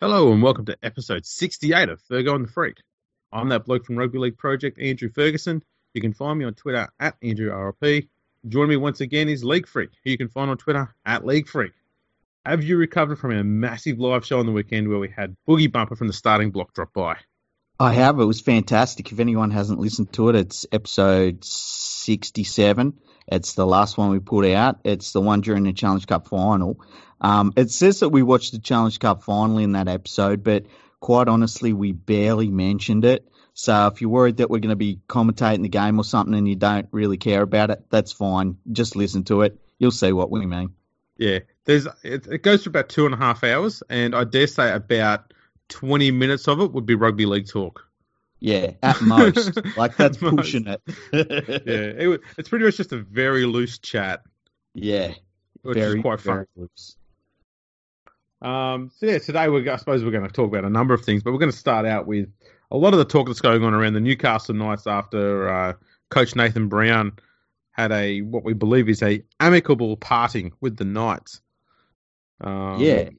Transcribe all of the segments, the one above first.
Hello and welcome to episode 68 of Fergo and the Freak. I'm that bloke from Rugby League Project, Andrew Ferguson. You can find me on Twitter at AndrewRLP. Joining me once again is League Freak, who you can find on Twitter at League Freak. Have you recovered from a massive live show on the weekend where we had Boogie Bumper from the starting block drop by? I have. It was fantastic. If anyone hasn't listened to it, it's episode 67. It's the last one we put out. It's the one during the Challenge Cup final. Um, it says that we watched the Challenge Cup final in that episode, but quite honestly, we barely mentioned it. So if you're worried that we're going to be commentating the game or something and you don't really care about it, that's fine. Just listen to it. You'll see what we mean. Yeah, there's it, it goes for about two and a half hours, and I dare say about 20 minutes of it would be rugby league talk. Yeah, at most. like that's pushing it. yeah, it, it's pretty much just a very loose chat. Yeah, which very, is quite fun. loose. Um, so yeah, today we're, I suppose we're going to talk about a number of things, but we're going to start out with a lot of the talk that's going on around the Newcastle Knights after uh, Coach Nathan Brown had a what we believe is a amicable parting with the Knights. Um, yeah,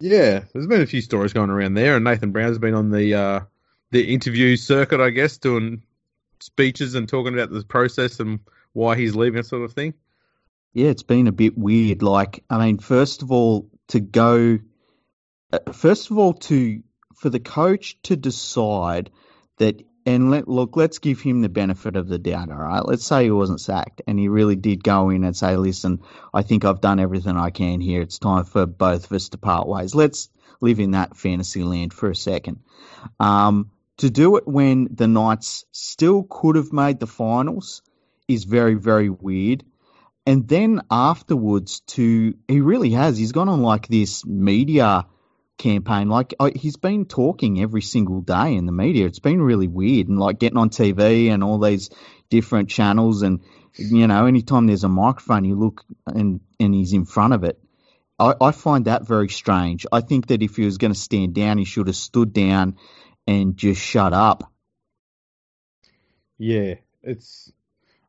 yeah. There's been a few stories going around there, and Nathan Brown's been on the uh, the interview circuit, I guess, doing speeches and talking about the process and why he's leaving, sort of thing. Yeah, it's been a bit weird. Like, I mean, first of all, to go, uh, first of all, to for the coach to decide that, and let, look, let's give him the benefit of the doubt. All right, let's say he wasn't sacked, and he really did go in and say, "Listen, I think I've done everything I can here. It's time for both of us to part ways." Let's live in that fantasy land for a second. Um, to do it when the Knights still could have made the finals is very, very weird and then afterwards to he really has he's gone on like this media campaign like uh, he's been talking every single day in the media. It's been really weird and like getting on tv and all these different channels and you know anytime there's a microphone you look and and he's in front of it. I, I find that very strange. I think that if he was going to stand down he should have stood down and just shut up. Yeah it's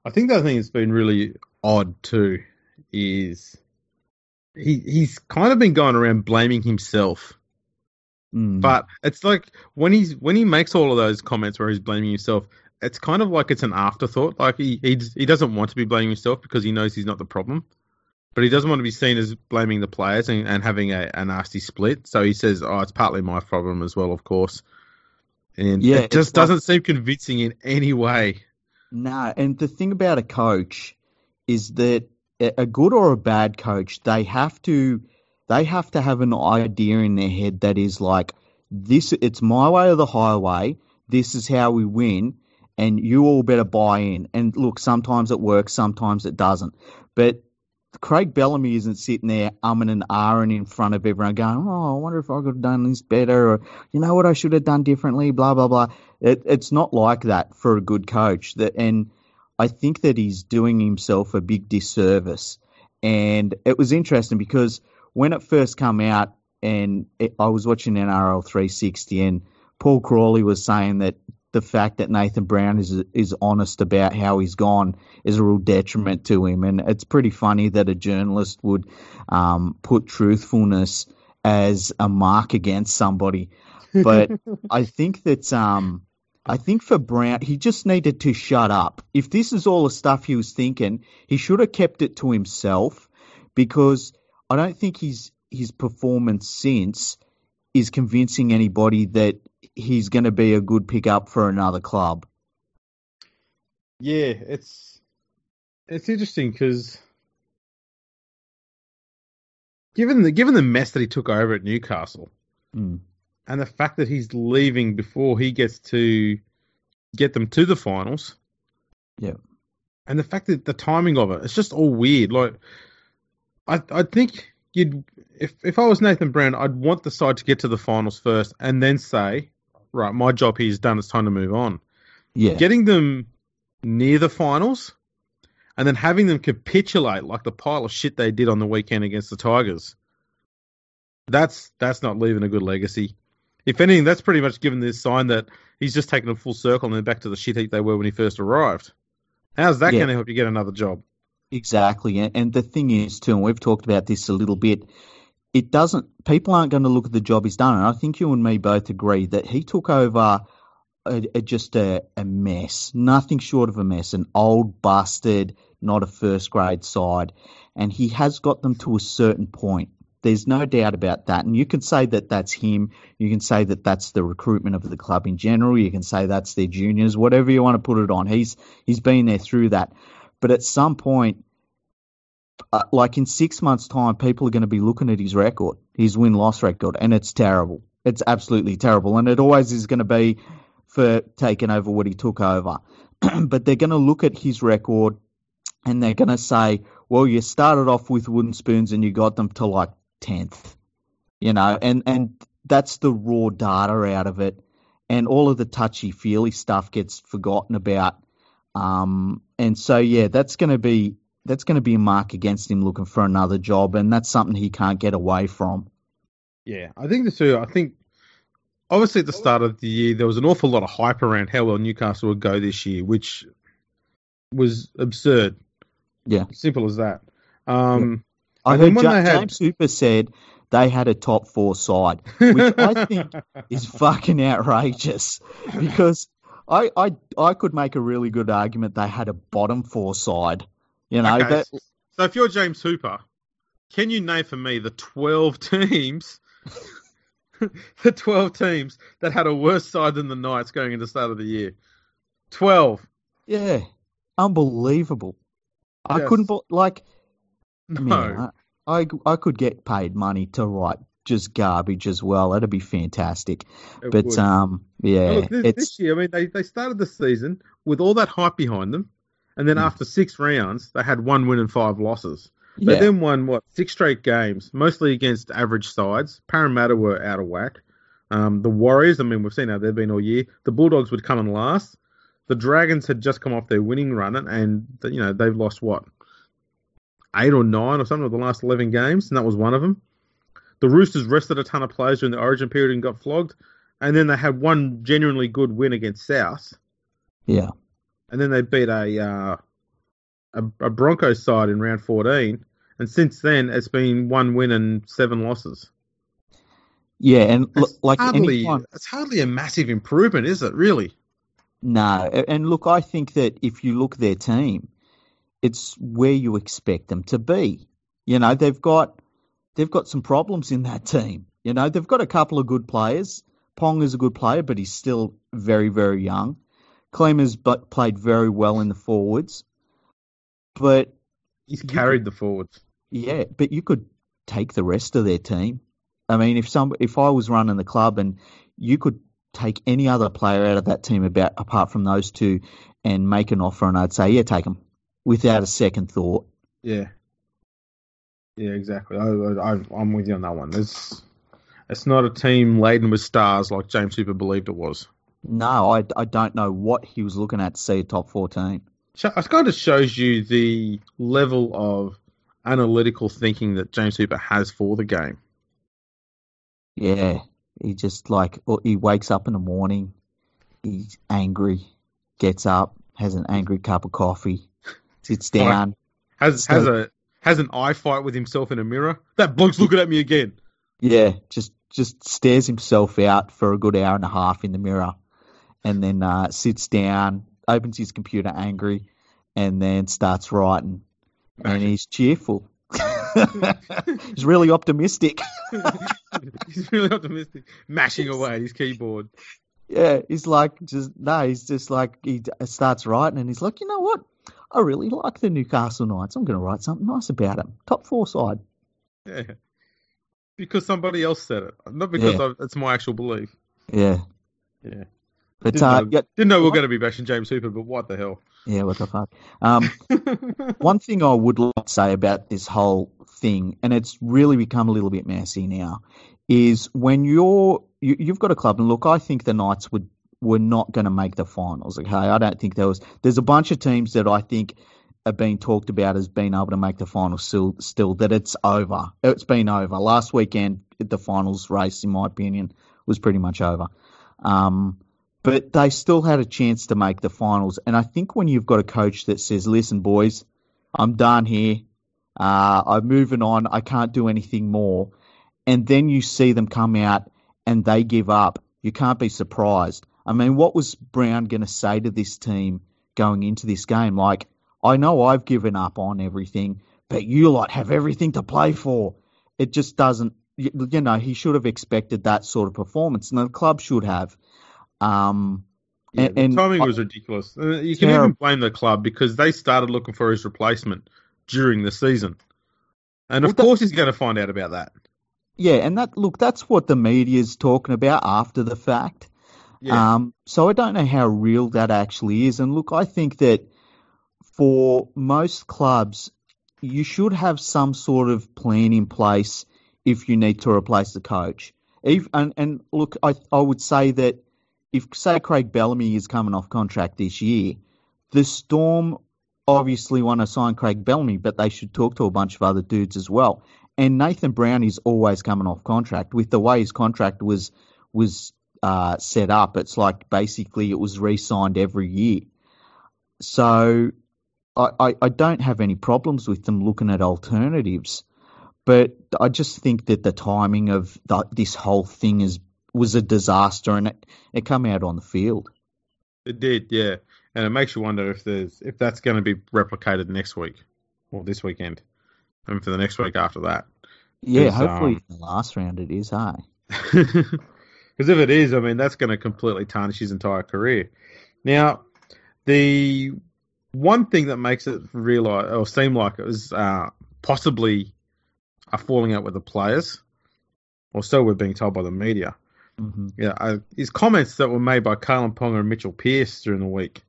i think the thing that's been really odd too is he he's kind of been going around blaming himself. Mm. But it's like when he's when he makes all of those comments where he's blaming himself, it's kind of like it's an afterthought. Like he he, he doesn't want to be blaming himself because he knows he's not the problem, but he doesn't want to be seen as blaming the players and, and having a, a nasty split. So he says, "Oh, it's partly my problem as well, of course." And yeah, it just doesn't like, seem convincing in any way. No, nah, and the thing about a coach is that a good or a bad coach, they have to they have to have an idea in their head that is like this it's my way or the highway, this is how we win, and you all better buy in. And look, sometimes it works, sometimes it doesn't. But Craig Bellamy isn't sitting there umming and ahhing in front of everyone going, Oh, I wonder if I could have done this better or you know what I should have done differently, blah blah blah. It, it's not like that for a good coach. That and I think that he's doing himself a big disservice. And it was interesting because when it first came out, and it, I was watching NRL 360, and Paul Crawley was saying that the fact that Nathan Brown is is honest about how he's gone is a real detriment to him, and it's pretty funny that a journalist would um, put truthfulness as a mark against somebody. But I think that um, I think for Brown, he just needed to shut up. If this is all the stuff he was thinking, he should have kept it to himself because I don't think his his performance since is convincing anybody that he's going to be a good pickup for another club. Yeah, it's it's interesting because given the given the mess that he took over at Newcastle, mm and the fact that he's leaving before he gets to get them to the finals. Yeah. And the fact that the timing of it, it's just all weird. Like, I I think you'd if if I was Nathan Brown, I'd want the side to get to the finals first, and then say, right, my job here is done. It's time to move on. Yeah. Getting them near the finals, and then having them capitulate like the pile of shit they did on the weekend against the Tigers. That's that's not leaving a good legacy if anything, that's pretty much given this sign that he's just taken a full circle and then back to the shit heap they were when he first arrived. How's that yeah. going to help you get another job? Exactly, and, and the thing is too, and we've talked about this a little bit. it doesn't. People aren't going to look at the job he's done, and I think you and me both agree that he took over a, a, just a, a mess, nothing short of a mess, an old busted, not a first grade side, and he has got them to a certain point. There's no doubt about that. And you can say that that's him. You can say that that's the recruitment of the club in general. You can say that's their juniors, whatever you want to put it on. He's he's been there through that. But at some point, uh, like in six months' time, people are going to be looking at his record, his win loss record, and it's terrible. It's absolutely terrible. And it always is going to be for taking over what he took over. but they're going to look at his record and they're going to say, well, you started off with wooden spoons and you got them to like 10th, you know, and, and that's the raw data out of it. And all of the touchy feely stuff gets forgotten about. Um, and so, yeah, that's going to be that's going to be a mark against him looking for another job, and that's something he can't get away from. Yeah, I think the two. I think obviously at the start of the year there was an awful lot of hype around how well Newcastle would go this year, which was absurd. Yeah, simple as that. Um, I heard ja- had... James Hooper said they had a top four side, which I think is fucking outrageous because I, I I could make a really good argument they had a bottom four side. You know, okay. that... so if you're James Hooper, can you name for me the 12 teams, the 12 teams that had a worse side than the Knights going into the start of the year? 12. Yeah, unbelievable. Yes. I couldn't like. No. I I could get paid money to write just garbage as well. That'd be fantastic. It but would. um, yeah, look, this, this, year, I mean, they they started the season with all that hype behind them. And then mm. after six rounds, they had one win and five losses. They yeah. then won what six straight games, mostly against average sides. Parramatta were out of whack. Um, the Warriors, I mean, we've seen how they've been all year. The Bulldogs would come in last. The Dragons had just come off their winning run, and you know they've lost what eight or nine or something of the last eleven games, and that was one of them. The Roosters rested a ton of players during the Origin period and got flogged, and then they had one genuinely good win against South. Yeah and then they beat a uh, a, a Broncos side in round 14, and since then it's been one win and seven losses. Yeah, and it's like hardly, anytime... it's hardly a massive improvement, is it? Really? No, and look, I think that if you look at their team, it's where you expect them to be. You know, they've got they've got some problems in that team. You know, they've got a couple of good players. Pong is a good player, but he's still very, very young. Klemmer's but played very well in the forwards, but he's carried could, the forwards. Yeah, but you could take the rest of their team. I mean, if some if I was running the club and you could take any other player out of that team about apart from those two and make an offer, and I'd say, yeah, take them without a second thought. Yeah, yeah, exactly. I, I, I'm with you on that one. It's it's not a team laden with stars like James Hooper believed it was. No, I, I don't know what he was looking at to see a top 14. It kind of shows you the level of analytical thinking that James Hooper has for the game. Yeah, he just like he wakes up in the morning, he's angry, gets up, has an angry cup of coffee, sits down, has has a has an eye fight with himself in a mirror. That bloke's looking at me again. Yeah, just just stares himself out for a good hour and a half in the mirror and then uh, sits down, opens his computer angry, and then starts writing. And he's cheerful. he's really optimistic. he's really optimistic, mashing away at his keyboard. Yeah, he's like just no, he's just like he starts writing, and he's like, you know what? I really like the Newcastle Knights. I'm going to write something nice about them. Top four side. Yeah, because somebody else said it, not because yeah. it's my actual belief. Yeah. Yeah. But didn't, uh, know, yeah, didn't know we were going to be bashing James Hooper, but what the hell? Yeah, what the fuck? Um, one thing I would like to say about this whole thing, and it's really become a little bit messy now, is when you're you, you've got a club, and look, I think the Knights would were not going to make the finals. Okay, I don't think there was. There's a bunch of teams that I think are being talked about as being able to make the finals still. Still, that it's over. It's been over. Last weekend, the finals race, in my opinion, was pretty much over. Um, but they still had a chance to make the finals. And I think when you've got a coach that says, "Listen, boys, I'm done here. Uh, I'm moving on. I can't do anything more," and then you see them come out and they give up, you can't be surprised. I mean, what was Brown going to say to this team going into this game? Like, I know I've given up on everything, but you lot have everything to play for. It just doesn't, you know, he should have expected that sort of performance, and the club should have. Um, Yeah, and, the and timing was ridiculous. Uh, You can Terrible. even blame the club because they started looking for his replacement during the season. And of Well, that- course he's going to find out about that. yeah, and that look, that's what the media's talking about after the fact. Yeah. Um, so I don't know how real that actually is. And look, I think that for most clubs, you should have some sort of plan in place if you need to replace the coach. If, and, and look, I, I would say that if, say, Craig Bellamy is coming off contract this year, the Storm obviously want to sign Craig Bellamy, but they should talk to a bunch of other dudes as well. And Nathan Brown is always coming off contract. With the way his contract was was uh, set up, it's like basically it was re-signed every year. So I, I, I don't have any problems with them looking at alternatives, but I just think that the timing of the, this whole thing is was a disaster, and it, it come out on the field. It did, yeah. And it makes you wonder if there's if that's going to be replicated next week or this weekend, and for the next week after that. Yeah, hopefully um, in the last round it is, hey. Because if it is, I mean, that's going to completely tarnish his entire career. Now, the one thing that makes it realize or seem like it was uh, possibly a falling out with the players, or so we're being told by the media. hmm Yeah, uh, his comments that were made by Kalyn Ponga and Mitchell Pearce during the week.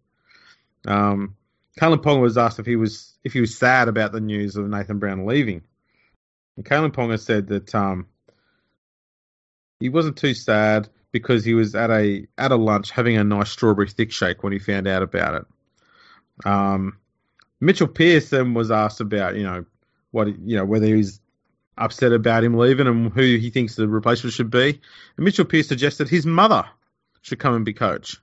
Um, Kalyn Ponga was asked if he was if he was sad about the news of Nathan Brown leaving, and Kalyn Ponga said that um, he wasn't too sad because he was at a at a lunch having a nice strawberry thick shake when he found out about it. Um, Mitchell Pearce then was asked about you know what you know whether he's upset about him leaving and who he thinks the replacement should be. And Mitchell Pearce suggested his mother should come and be coach.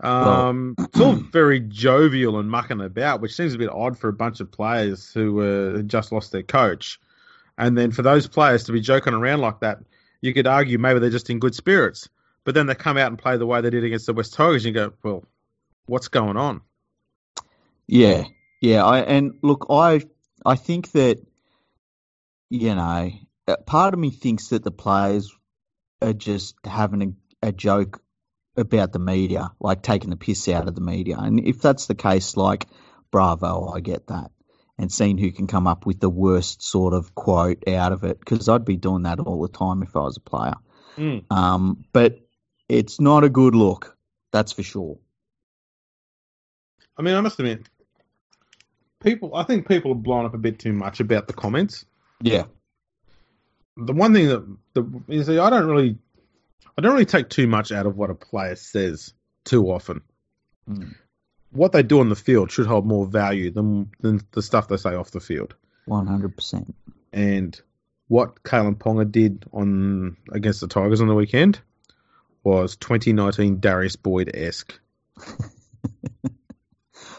Um, it's all very jovial and mucking about, which seems a bit odd for a bunch of players who uh, just lost their coach. And then for those players to be joking around like that, you could argue maybe they're just in good spirits. But then they come out and play the way they did against the West Tigers, and you go, well, what's going on? Yeah, yeah. I and look, I I think that you know, part of me thinks that the players are just having a, a joke about the media, like taking the piss out of the media. And if that's the case, like, bravo, I get that. And seeing who can come up with the worst sort of quote out of it, because I'd be doing that all the time if I was a player. Mm. Um, but it's not a good look, that's for sure. I mean, I must admit, people. I think people have blown up a bit too much about the comments. Yeah. the one thing that the is that I don't really I don't really take too much out of what a player says too often. Mm. What they do on the field should hold more value than than the stuff they say off the field. One hundred percent. And what Kalyn Ponga did on against the Tigers on the weekend was 2019 Darius Boyd esque.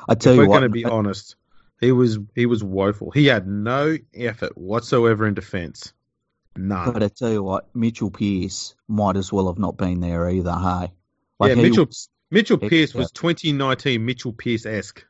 I tell If you we're what, going to be honest, he was he was woeful. He had no effort whatsoever in defence. None. but I tell you what, Mitchell Pearce might as well have not been there either. Hey, Yeah, Mitchell- was- Mitchell Pearce was 2019 Mitchell Pearce esque.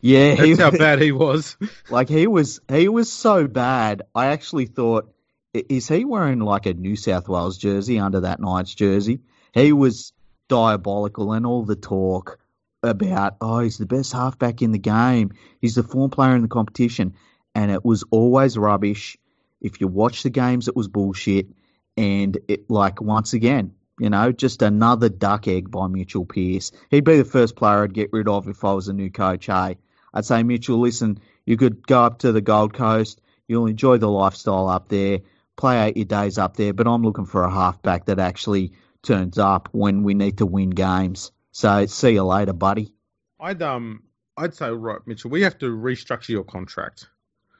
yeah, That's how bad he was. like he was, he was so bad. I actually thought, is he wearing like a New South Wales jersey under that Knights jersey? He was diabolical, and all the talk about, oh, he's the best halfback in the game. He's the form player in the competition, and it was always rubbish. If you watch the games, it was bullshit. And it, like, once again, you know, just another duck egg by Mitchell Pearce. He'd be the first player I'd get rid of if I was a new coach, hey. I'd say, Mitchell, listen, you could go up to the Gold Coast. You'll enjoy the lifestyle up there. Play out your days up there. But I'm looking for a halfback that actually turns up when we need to win games. So see you later, buddy. I'd um I'd say right, Mitchell, we have to restructure your contract.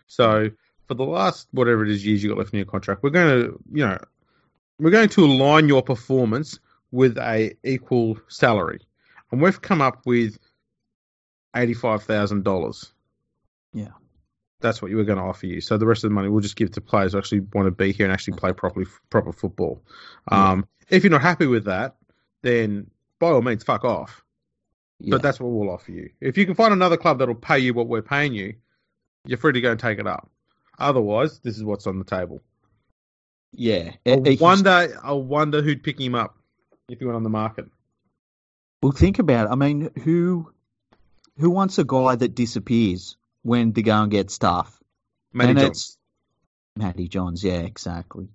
So for the last whatever it is years you got left in your contract, we're going to you know we're going to align your performance with a equal salary, and we've come up with eighty five thousand dollars. Yeah. that's what you were going to offer you. So the rest of the money we'll just give to players who actually want to be here and actually play properly proper football. Um, If you're not happy with that, then by all means, fuck off. Yeah. But that's what we'll offer you. If you can find another club that'll pay you what we're paying you, you're free to go and take it up. Otherwise, this is what's on the table. Yeah. I It- wonder, I wonder who'd pick him up if he went on the market. Well, think about it. I mean, who who wants a guy that disappears when they go and get stuff? Matty and Johns. it's Matty Johns, yeah, exactly.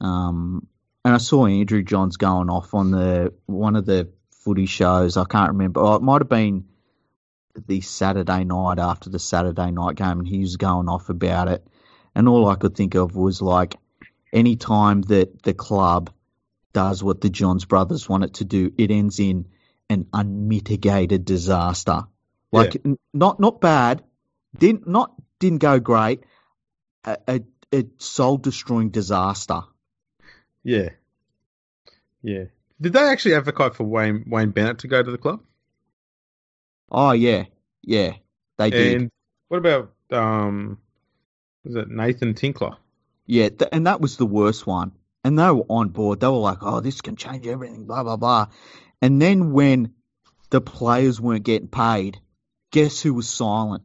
Um, and I saw Andrew Johns going off on the one of the footy shows. I can't remember. Oh, it might have been the Saturday night after the Saturday night game, and he was going off about it. And all I could think of was like, any time that the club does what the Johns brothers want it to do, it ends in an unmitigated disaster. Like n- not not bad, didn't not didn't go great. A, a, a soul destroying disaster. Yeah. Yeah. Did they actually advocate for Wayne Wayne Bennett to go to the club? Oh yeah, yeah, they did. What about um was it Nathan Tinkler? Yeah, th- and that was the worst one. And they were on board. They were like, "Oh, this can change everything." Blah blah blah. And then when the players weren't getting paid, guess who was silent?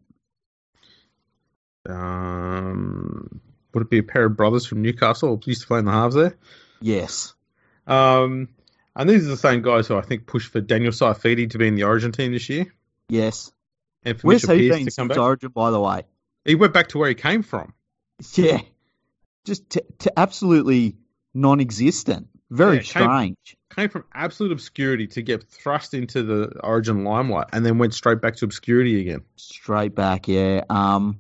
Um would it be a pair of brothers from Newcastle who used to play in the halves there? Yes. Um and these are the same guys who I think pushed for Daniel Saifiti to be in the Origin team this year. Yes. And for Where's Mitchell he Pearce been since. Origin, by the way? He went back to where he came from. Yeah. Just to, to absolutely non-existent. Very Yeah, strange. Came from absolute obscurity to get thrust into the Origin limelight and then went straight back to obscurity again. Straight back, yeah. Um,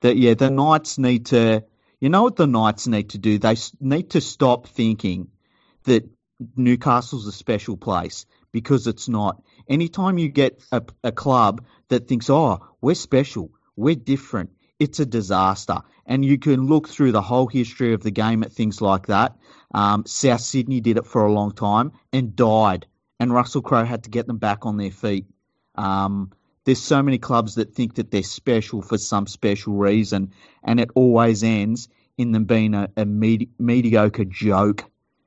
that yeah, the Knights need to. You know what the Knights need to do? They need to stop thinking that Newcastle's a special place because it's not. Anytime you get a, a club that thinks, "Oh, we're special, we're different," it's a disaster. And you can look through the whole history of the game at things like that. Um, South Sydney did it for a long time and died, and Russell Crowe had to get them back on their feet. Um, there's so many clubs that think that they're special for some special reason, and it always ends in them being a, a medi- mediocre joke.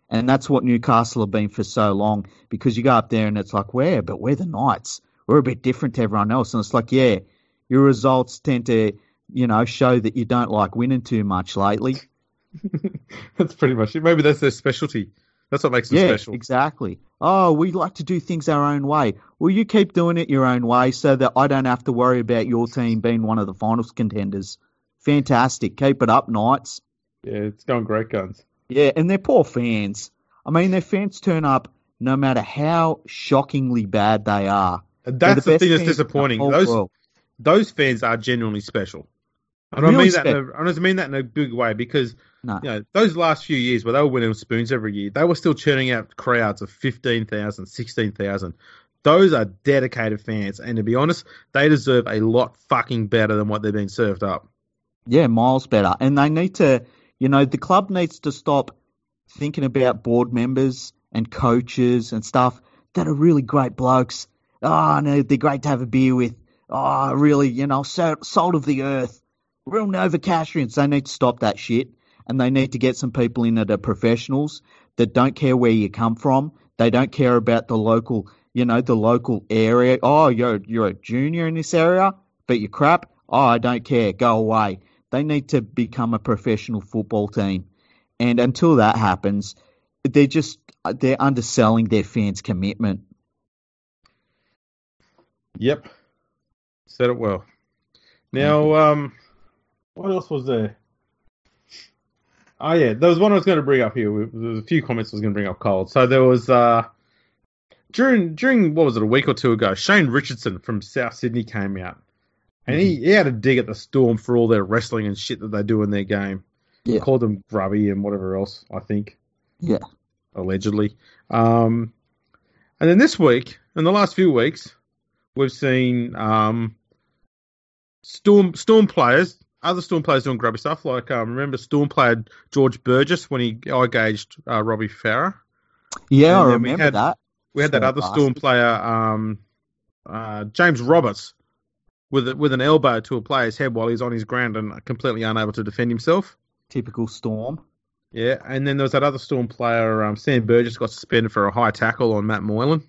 And that's what Newcastle have been for so long because you go up there and it's like, where? But we're the Knights. We're a bit different to everyone else. And it's like, yeah, your results tend to, you know, show that you don't like winning too much lately. that's pretty much it. Maybe that's their specialty. That's what makes them yeah, special. exactly. Oh, we like to do things our own way. Well, you keep doing it your own way so that I don't have to worry about your team being one of the finals contenders. Fantastic. Keep it up, Knights. Yeah, it's going great guns. Yeah, and they're poor fans. I mean, their fans turn up no matter how shockingly bad they are. And that's the, best thing that's the disappointing. Those world. those fans are genuinely special. I don't Really mean that. In a, I don't mean that in a big way because No. you know those last few years where they were winning spoons every year, they were still churning out crowds of 15,000, 16,000. Those are dedicated fans, and to be honest, they deserve a lot fucking better than what they're being served up. Yeah, miles better. And they need to, you know, the club needs to stop thinking about board members and coaches and stuff that are really great blokes. Oh, no, they're great to have a beer with. Oh, really, you know, salt of the earth. Real Novocastrians. They need to stop that shit. And they need to get some people in that are professionals that don't care where you come from. They don't care about the local, you know, the local area. Oh, you're, you're a junior in this area, but you're crap. Oh, I don't care. Go away. They need to become a professional football team. And until that happens, they're just they're underselling their fans' commitment. Yep, said it well. Now, um, what else was there? Oh yeah, there was one I was going to bring up here. There was a few comments I was going to bring up cold. So there was uh, during during what was it a week or two ago, Shane Richardson from South Sydney came out, and he, he had a dig at the Storm for all their wrestling and shit that they do in their game. Yeah. Called them grubby and whatever else. I think Yeah. allegedly. Um, and then this week, in the last few weeks, we've seen um, Storm Storm players, other Storm players doing grubby stuff. Like um, remember Storm player George Burgess when he eye gauged uh, Robbie Farah. Yeah, And I then we remember had- that. We had that Storm other Storm player, um, uh, James Roberts, with with an elbow to a player's head while he's on his ground and completely unable to defend himself. Typical Storm. Yeah, and then there was that other Storm player, um, Sam Burgess, got suspended for a high tackle on Matt Moylan.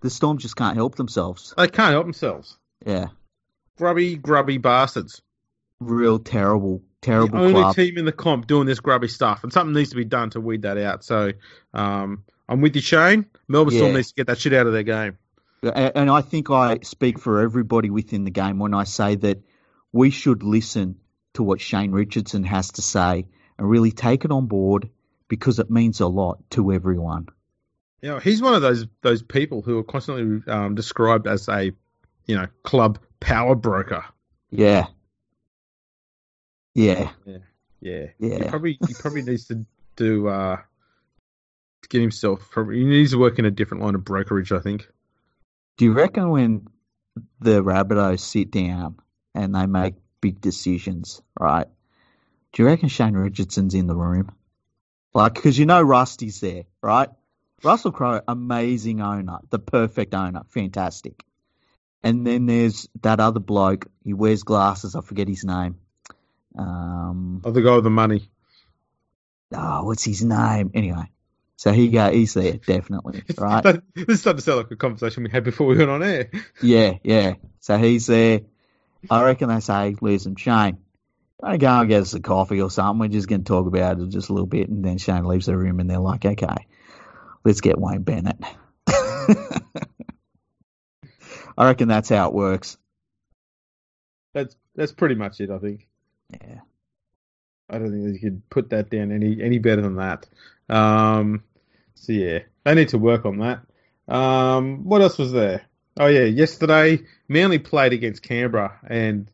The Storm just can't help themselves. They can't help themselves. Yeah. Grubby, grubby bastards. Real terrible, terrible the only club. team in the comp doing this grubby stuff, and something needs to be done to weed that out. So, um, I'm with you, Shane. Melbourne Yeah. Storm needs to get that shit out of their game. And I think I speak for everybody within the game when I say that we should listen to what Shane Richardson has to say and really take it on board because it means a lot to everyone. You know, he's one of those those people who are constantly um, described as a, you know, club power broker. Yeah. Yeah. Yeah, He Yeah. probably he probably needs to do uh, get himself. Probably he needs to work in a different line of brokerage. I think. Do you reckon when the Rabbitohs sit down and they make big decisions, right? Do you reckon Shane Richardson's in the room? Like, because you know Rusty's there, right? Russell Crowe, amazing owner, the perfect owner, fantastic. And then there's that other bloke. He wears glasses. I forget his name. Um, Oh, the guy with the money. oh, what's his name? Anyway, so he go, he's there definitely, right? That- this is starting to sound like a conversation we had before we went on air. Yeah, yeah. So he's there. I reckon they say, listen, Shane, I go and get us a coffee or something. We're just going to talk about it just a little bit. And then Shane leaves the room and they're like, okay, let's get Wayne Bennett. I reckon that's how it works. That's that's pretty much it. I think. Yeah. I don't think you could put that down any any better than that. Um, so yeah, they need to work on that. Um, what else was there? Oh yeah, yesterday Manly played against Canberra and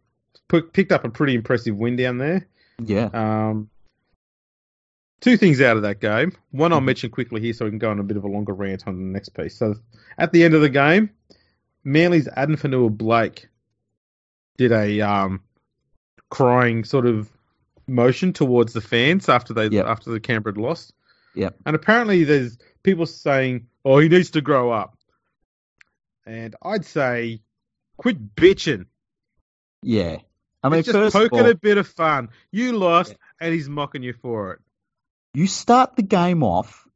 put, picked up a pretty impressive win down there. Yeah. Um, two things out of that game. One I'll Mhm. mention quickly here so we can go on a bit of a longer rant on the next piece. So at the end of the game, Manly's Addin Fonua Blake did a um, crying sort of motion towards the fans after they Yep. after the Canberra had lost. Yeah. And apparently there's people saying, "Oh, he needs to grow up." And I'd say, quit bitching. Yeah. I mean, it's just first poking all, a bit of fun. You lost, and he's mocking you for it. you start the game off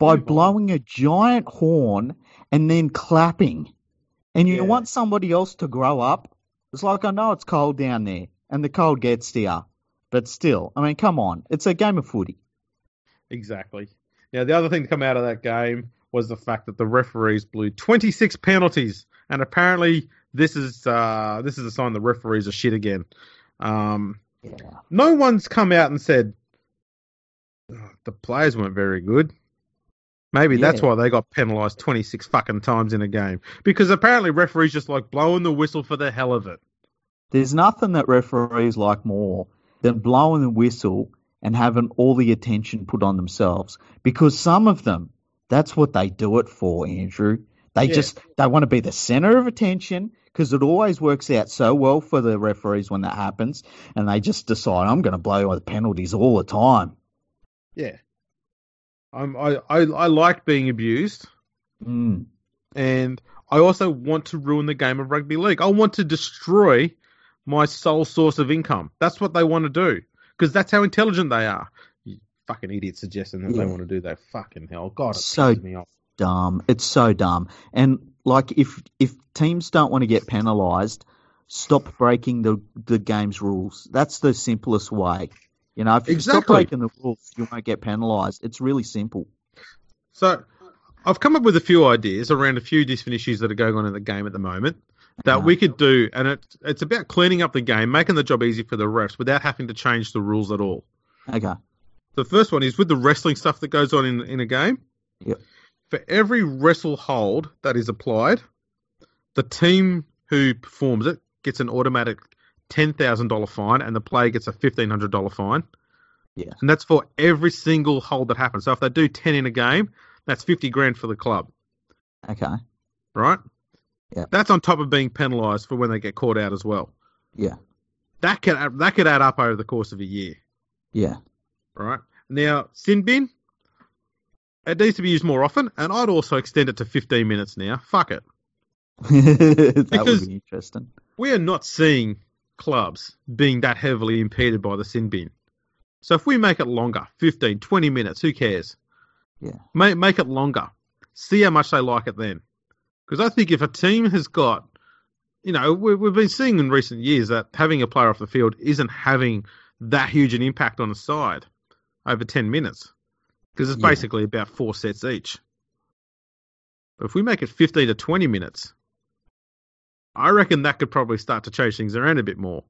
by Move on. blowing a giant horn and then clapping. And you Yeah. want somebody else to grow up. It's like, I know it's cold down there, and the cold gets to you. But still, I mean, come on. It's a game of footy. Exactly. Now, the other thing to come out of that game was the fact that the referees blew 26 penalties, and apparently this is uh, this is a sign the referees are shit again. Um, Yeah. no one's come out and said "Oh, the players weren't very good. Maybe that's why they got penalised 26 fucking times in a game because apparently referees just like blowing the whistle for the hell of it. There's nothing that referees like more than blowing the whistle and having all the attention put on themselves. Because some of them, that's what they do it for, Andrew. They Yeah. just they want to be the center of attention because it always works out so well for the referees when that happens, and they just decide I'm going to blow the penalties all the time. Yeah. I'm, I, I, I like being abused. Mm. and I also want to ruin the game of rugby league. I want to destroy my sole source of income. That's what they want to do because that's how intelligent they are. You fucking idiots suggesting that they want to do that. Fucking hell, God, it So- pisses me off. dumb. It's so dumb. And like if if teams don't want to get penalised, stop breaking the the game's rules. That's the simplest way. You know, if you stop breaking the rules, you won't get penalised. It's really simple. So I've come up with a few ideas around a few different issues that are going on in the game at the moment that we could do, and it's it's about cleaning up the game, making the job easy for the refs without having to change the rules at all. Okay. The first one is with the wrestling stuff that goes on in in a game. Yep. For every wrestle hold that is applied, the team who performs it gets an automatic ten thousand dollar fine, and the player gets a fifteen hundred dollar fine. Yeah. And that's for every single hold that happens. So if they do ten in a game, that's fifty grand for the club, Okay. right? Yep. That's on top of being penalised for when they get caught out as well. Yeah. That could that could add up over the course of a year. Yeah. right? Now, sin bin, it needs to be used more often, and I'd also extend it to 15 minutes now. Fuck it. that Because- would be interesting. we are not seeing clubs being that heavily impeded by the sin bin. So if we make it longer, 15, 20 minutes, who cares? Yeah. Make, make it longer. See how much they like it then. Because I think if a team has got, you know, we, we've been seeing in recent years that having a player off the field isn't having that huge an impact on a side over 10 minutes. Because it's Yeah. basically about four sets each. But if we make it 15 to 20 minutes, I reckon that could probably start to change things around a bit more.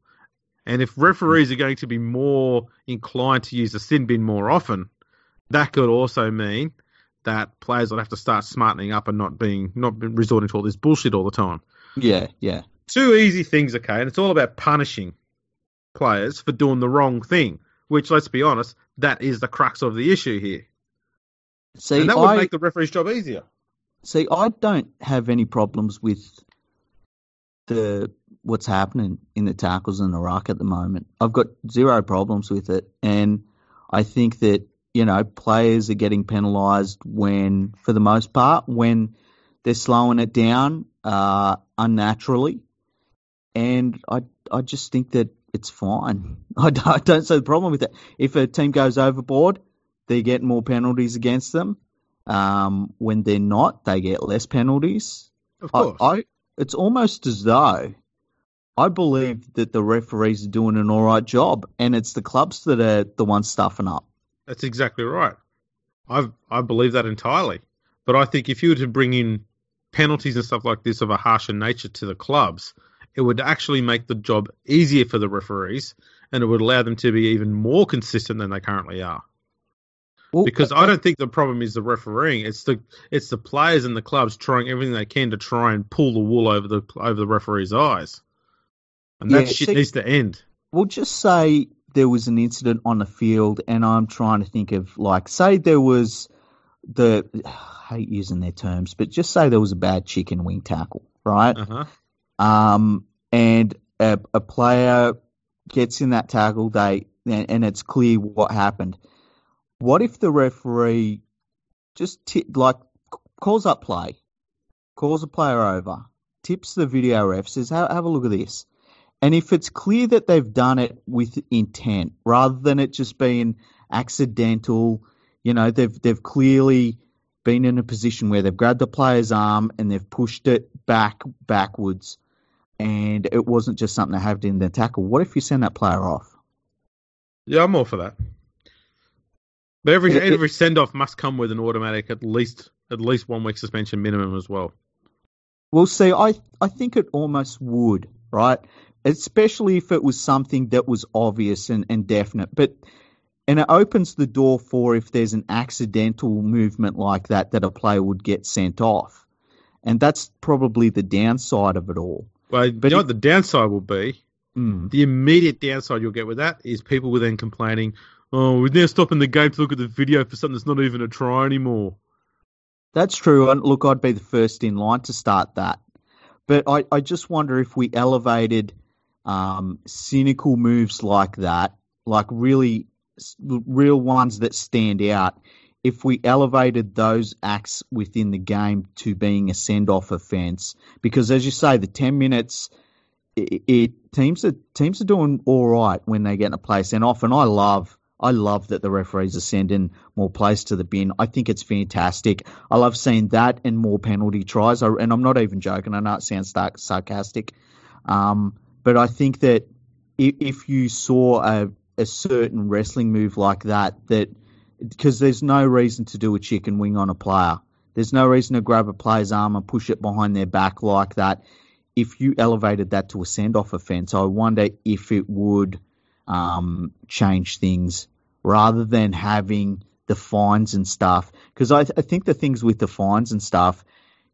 And if mm. referees are going to be more inclined to use the sin bin more often, that could also mean that players will have to start smartening up and not being not resorting to all this bullshit all the time. Yeah, yeah. Two easy things, okay, and it's all about punishing players for doing the wrong thing. Which, let's be honest, that is the crux of the issue here, See, and that would I make the referee's job easier. see. I don't have any problems with the what's happening in the tackles in a ruck at the moment. I've got zero problems with it, and I think that you know players are getting penalised when, for the most part, when they're slowing it down uh, unnaturally, and I I just think that it's fine. I don't, I don't see the problem with it. If a team goes overboard, they get more penalties against them. Um, when they're not, they get less penalties. Of I, course, I it's almost as though I believe that the referees are doing an all right job, and it's the clubs that are the ones stuffing up. That's exactly right. I I believe that entirely. But I think if you were to bring in penalties and stuff like this of a harsher nature to the clubs, it would actually make the job easier for the referees, and it would allow them to be even more consistent than they currently are. Well, because uh, I uh don't think the problem is the refereeing. It's the it's the players and the clubs trying everything they can to try and pull the wool over the over the referee's eyes, and that Yeah, shit see- needs to end. We'll just say there was an incident on the field, and I'm trying to think of like, say there was the I hate using their terms, but just say there was a bad chicken wing tackle, right? Uh huh. Um, and a, a player gets in that tackle, they and, and it's clear what happened. What if the referee just ti like calls up play, calls a player over, tips the video ref, says, have, "Have a look at this," and if it's clear that they've done it with intent, rather than it just being accidental, you know, they've they've clearly been in a position where they've grabbed the player's arm and they've pushed it back backwards and it wasn't just something they had in their tackle. What if you send that player off? Yeah, I'm all for that. But every It- every send off must come with an automatic at least at least one week suspension minimum as well. Well, see, I I think it almost would, right? Especially if it was something that was obvious and, and definite. But and it opens the door for if there's an accidental movement like that that a player would get sent off. And that's probably the downside of it all. But, But you know it- the downside will be? Mm. The immediate downside you'll get with that is people will then complaining, "Oh, we're now stopping the game to look at the video for something that's not even a try anymore." That's true. And look, I'd be the first in line to start that. But I, I just wonder if we elevated um, cynical moves like that, like really real ones that stand out, if we elevated those acts within the game to being a send off offence. Because as you say, the 10 minutes. It, it teams are teams are doing all right when they get in a place and I love I love that the referees are sending more plays to the bin. I think it's fantastic. I love seeing that and more penalty tries. I, and I'm not even joking. I know it sounds sar- sarcastic, um, but I think that if, if you saw a, a certain wrestling move like that, that because there's no reason to do a chicken wing on a player. There's no reason to grab a player's arm and push it behind their back like that. If you elevated that to a send off offence, I wonder if it would um, change things rather than having the fines and stuff. Because I, I think the things with the fines and stuff,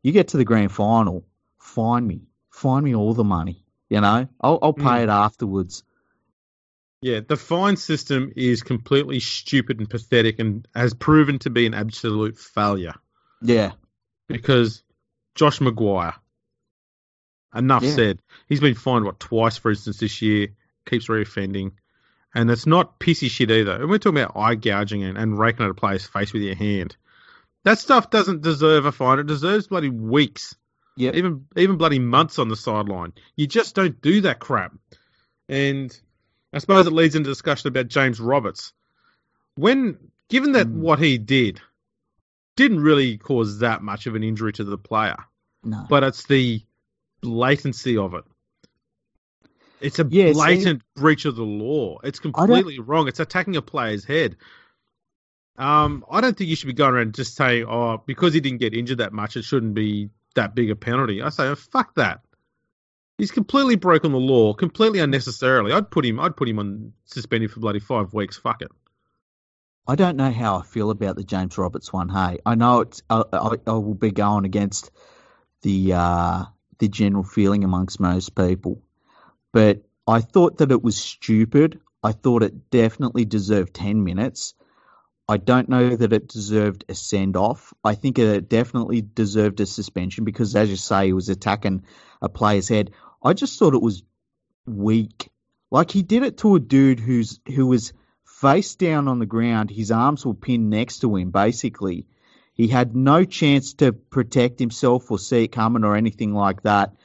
you get to the grand final, fine me, fine me all the money. You know, I'll, I'll pay Mm. it afterwards. Yeah, the fine system is completely stupid and pathetic, and has proven to be an absolute failure. Yeah, because Josh McGuire. Enough Yeah. said. He's been fined what twice, for instance, this year. Keeps reoffending, and it's not pissy shit either. And we're talking about eye gouging and, and raking at a player's face with your hand. That stuff doesn't deserve a fine. It deserves bloody weeks Yep. Even even bloody months on the sideline. You just don't do that crap. And I suppose it leads into discussion about James Roberts. When given that Mm. what he did didn't really cause that much of an injury to the player, No. but it's the blatancy of it. It's a Yeah, see- blatant breach of the law. It's completely wrong. It's attacking a player's head. Um, I don't think you should be going around just saying, "Oh, because he didn't get injured that much, it shouldn't be that big a penalty." I say, oh, "Fuck that." He's completely broken the law, completely unnecessarily. I'd put him. I'd put him on suspended for bloody five weeks. Fuck it. I don't know how I feel about the James Roberts one. Hey, I know it's I, I, I will be going against the uh, the general feeling amongst most people, but I thought that it was stupid. I thought it definitely deserved ten minutes. I don't know that it deserved a send off. I think it definitely deserved a suspension because, as you say, he was attacking a player's head. I just thought it was weak. Like he did it to a dude who's who was face down on the ground. His arms were pinned next to him. Basically, he had no chance to protect himself or see it coming or anything like that.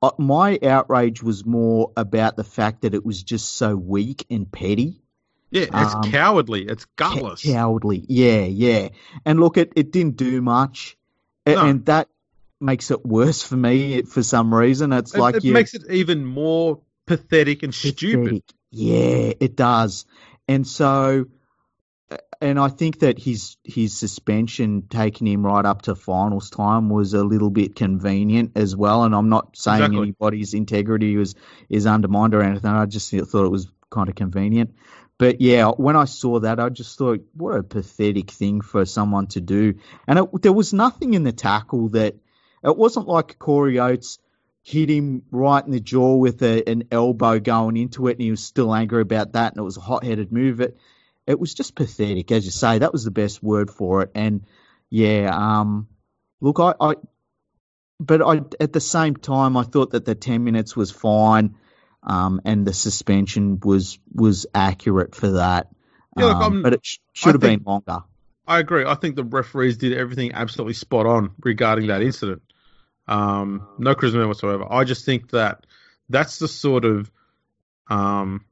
Uh, my outrage was more about the fact that it was just so weak and petty. Yeah, it's Um, cowardly. It's gutless. Cowardly. Yeah, yeah. And look, it, it didn't do much. No. And that makes it worse for me for some reason. It's It, like it you makes it even more pathetic and stupid. Yeah, it does. And so, and I think that his his suspension taking him right up to finals time was a little bit convenient as well. And I'm not saying Exactly. anybody's integrity was is undermined or anything. I just thought it was kind of convenient. But yeah, when I saw that, I just thought, what a pathetic thing for someone to do. And it, there was nothing in the tackle that it wasn't like Corey Oates hit him right in the jaw with a, an elbow going into it, and he was still angry about that, and it was a hot-headed move. It it was just pathetic, as you say. That was the best word for it. And yeah, um, look, I, I but I at the same time, I thought that the ten minutes was fine, um, and the suspension was was accurate for that. Yeah, look, Um, but it sh- should have think- been longer. I agree. I think the referees did everything absolutely spot on regarding that incident. Um, no criticism whatsoever. I just think that that's the sort of um,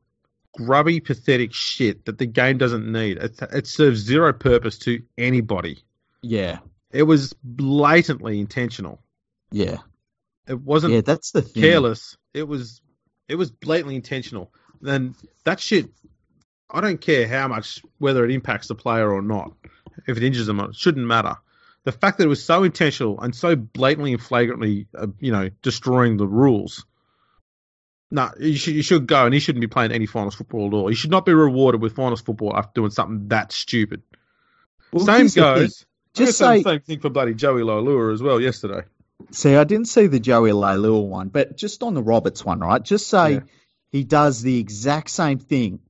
grubby, pathetic shit that the game doesn't need. It, it serves zero purpose to anybody. Yeah, It was blatantly intentional. yeah, It wasn't yeah. That's the thing. careless. It was it was blatantly intentional. Then that shit, I don't care how much whether it impacts the player or not. If it injures them, it shouldn't matter. The fact that it was so intentional and so blatantly and flagrantly, uh, you know, destroying the rules. No, you should you should go, and he shouldn't be playing any finals football at all. He should not be rewarded with finals football after doing something that stupid. Well, same here's the thing. goes. Just say same thing for bloody Joey Leilua as well yesterday. See, I didn't see the Joey Leilua one, but just on the Roberts one, right? Just say Yeah. he does the exact same thing,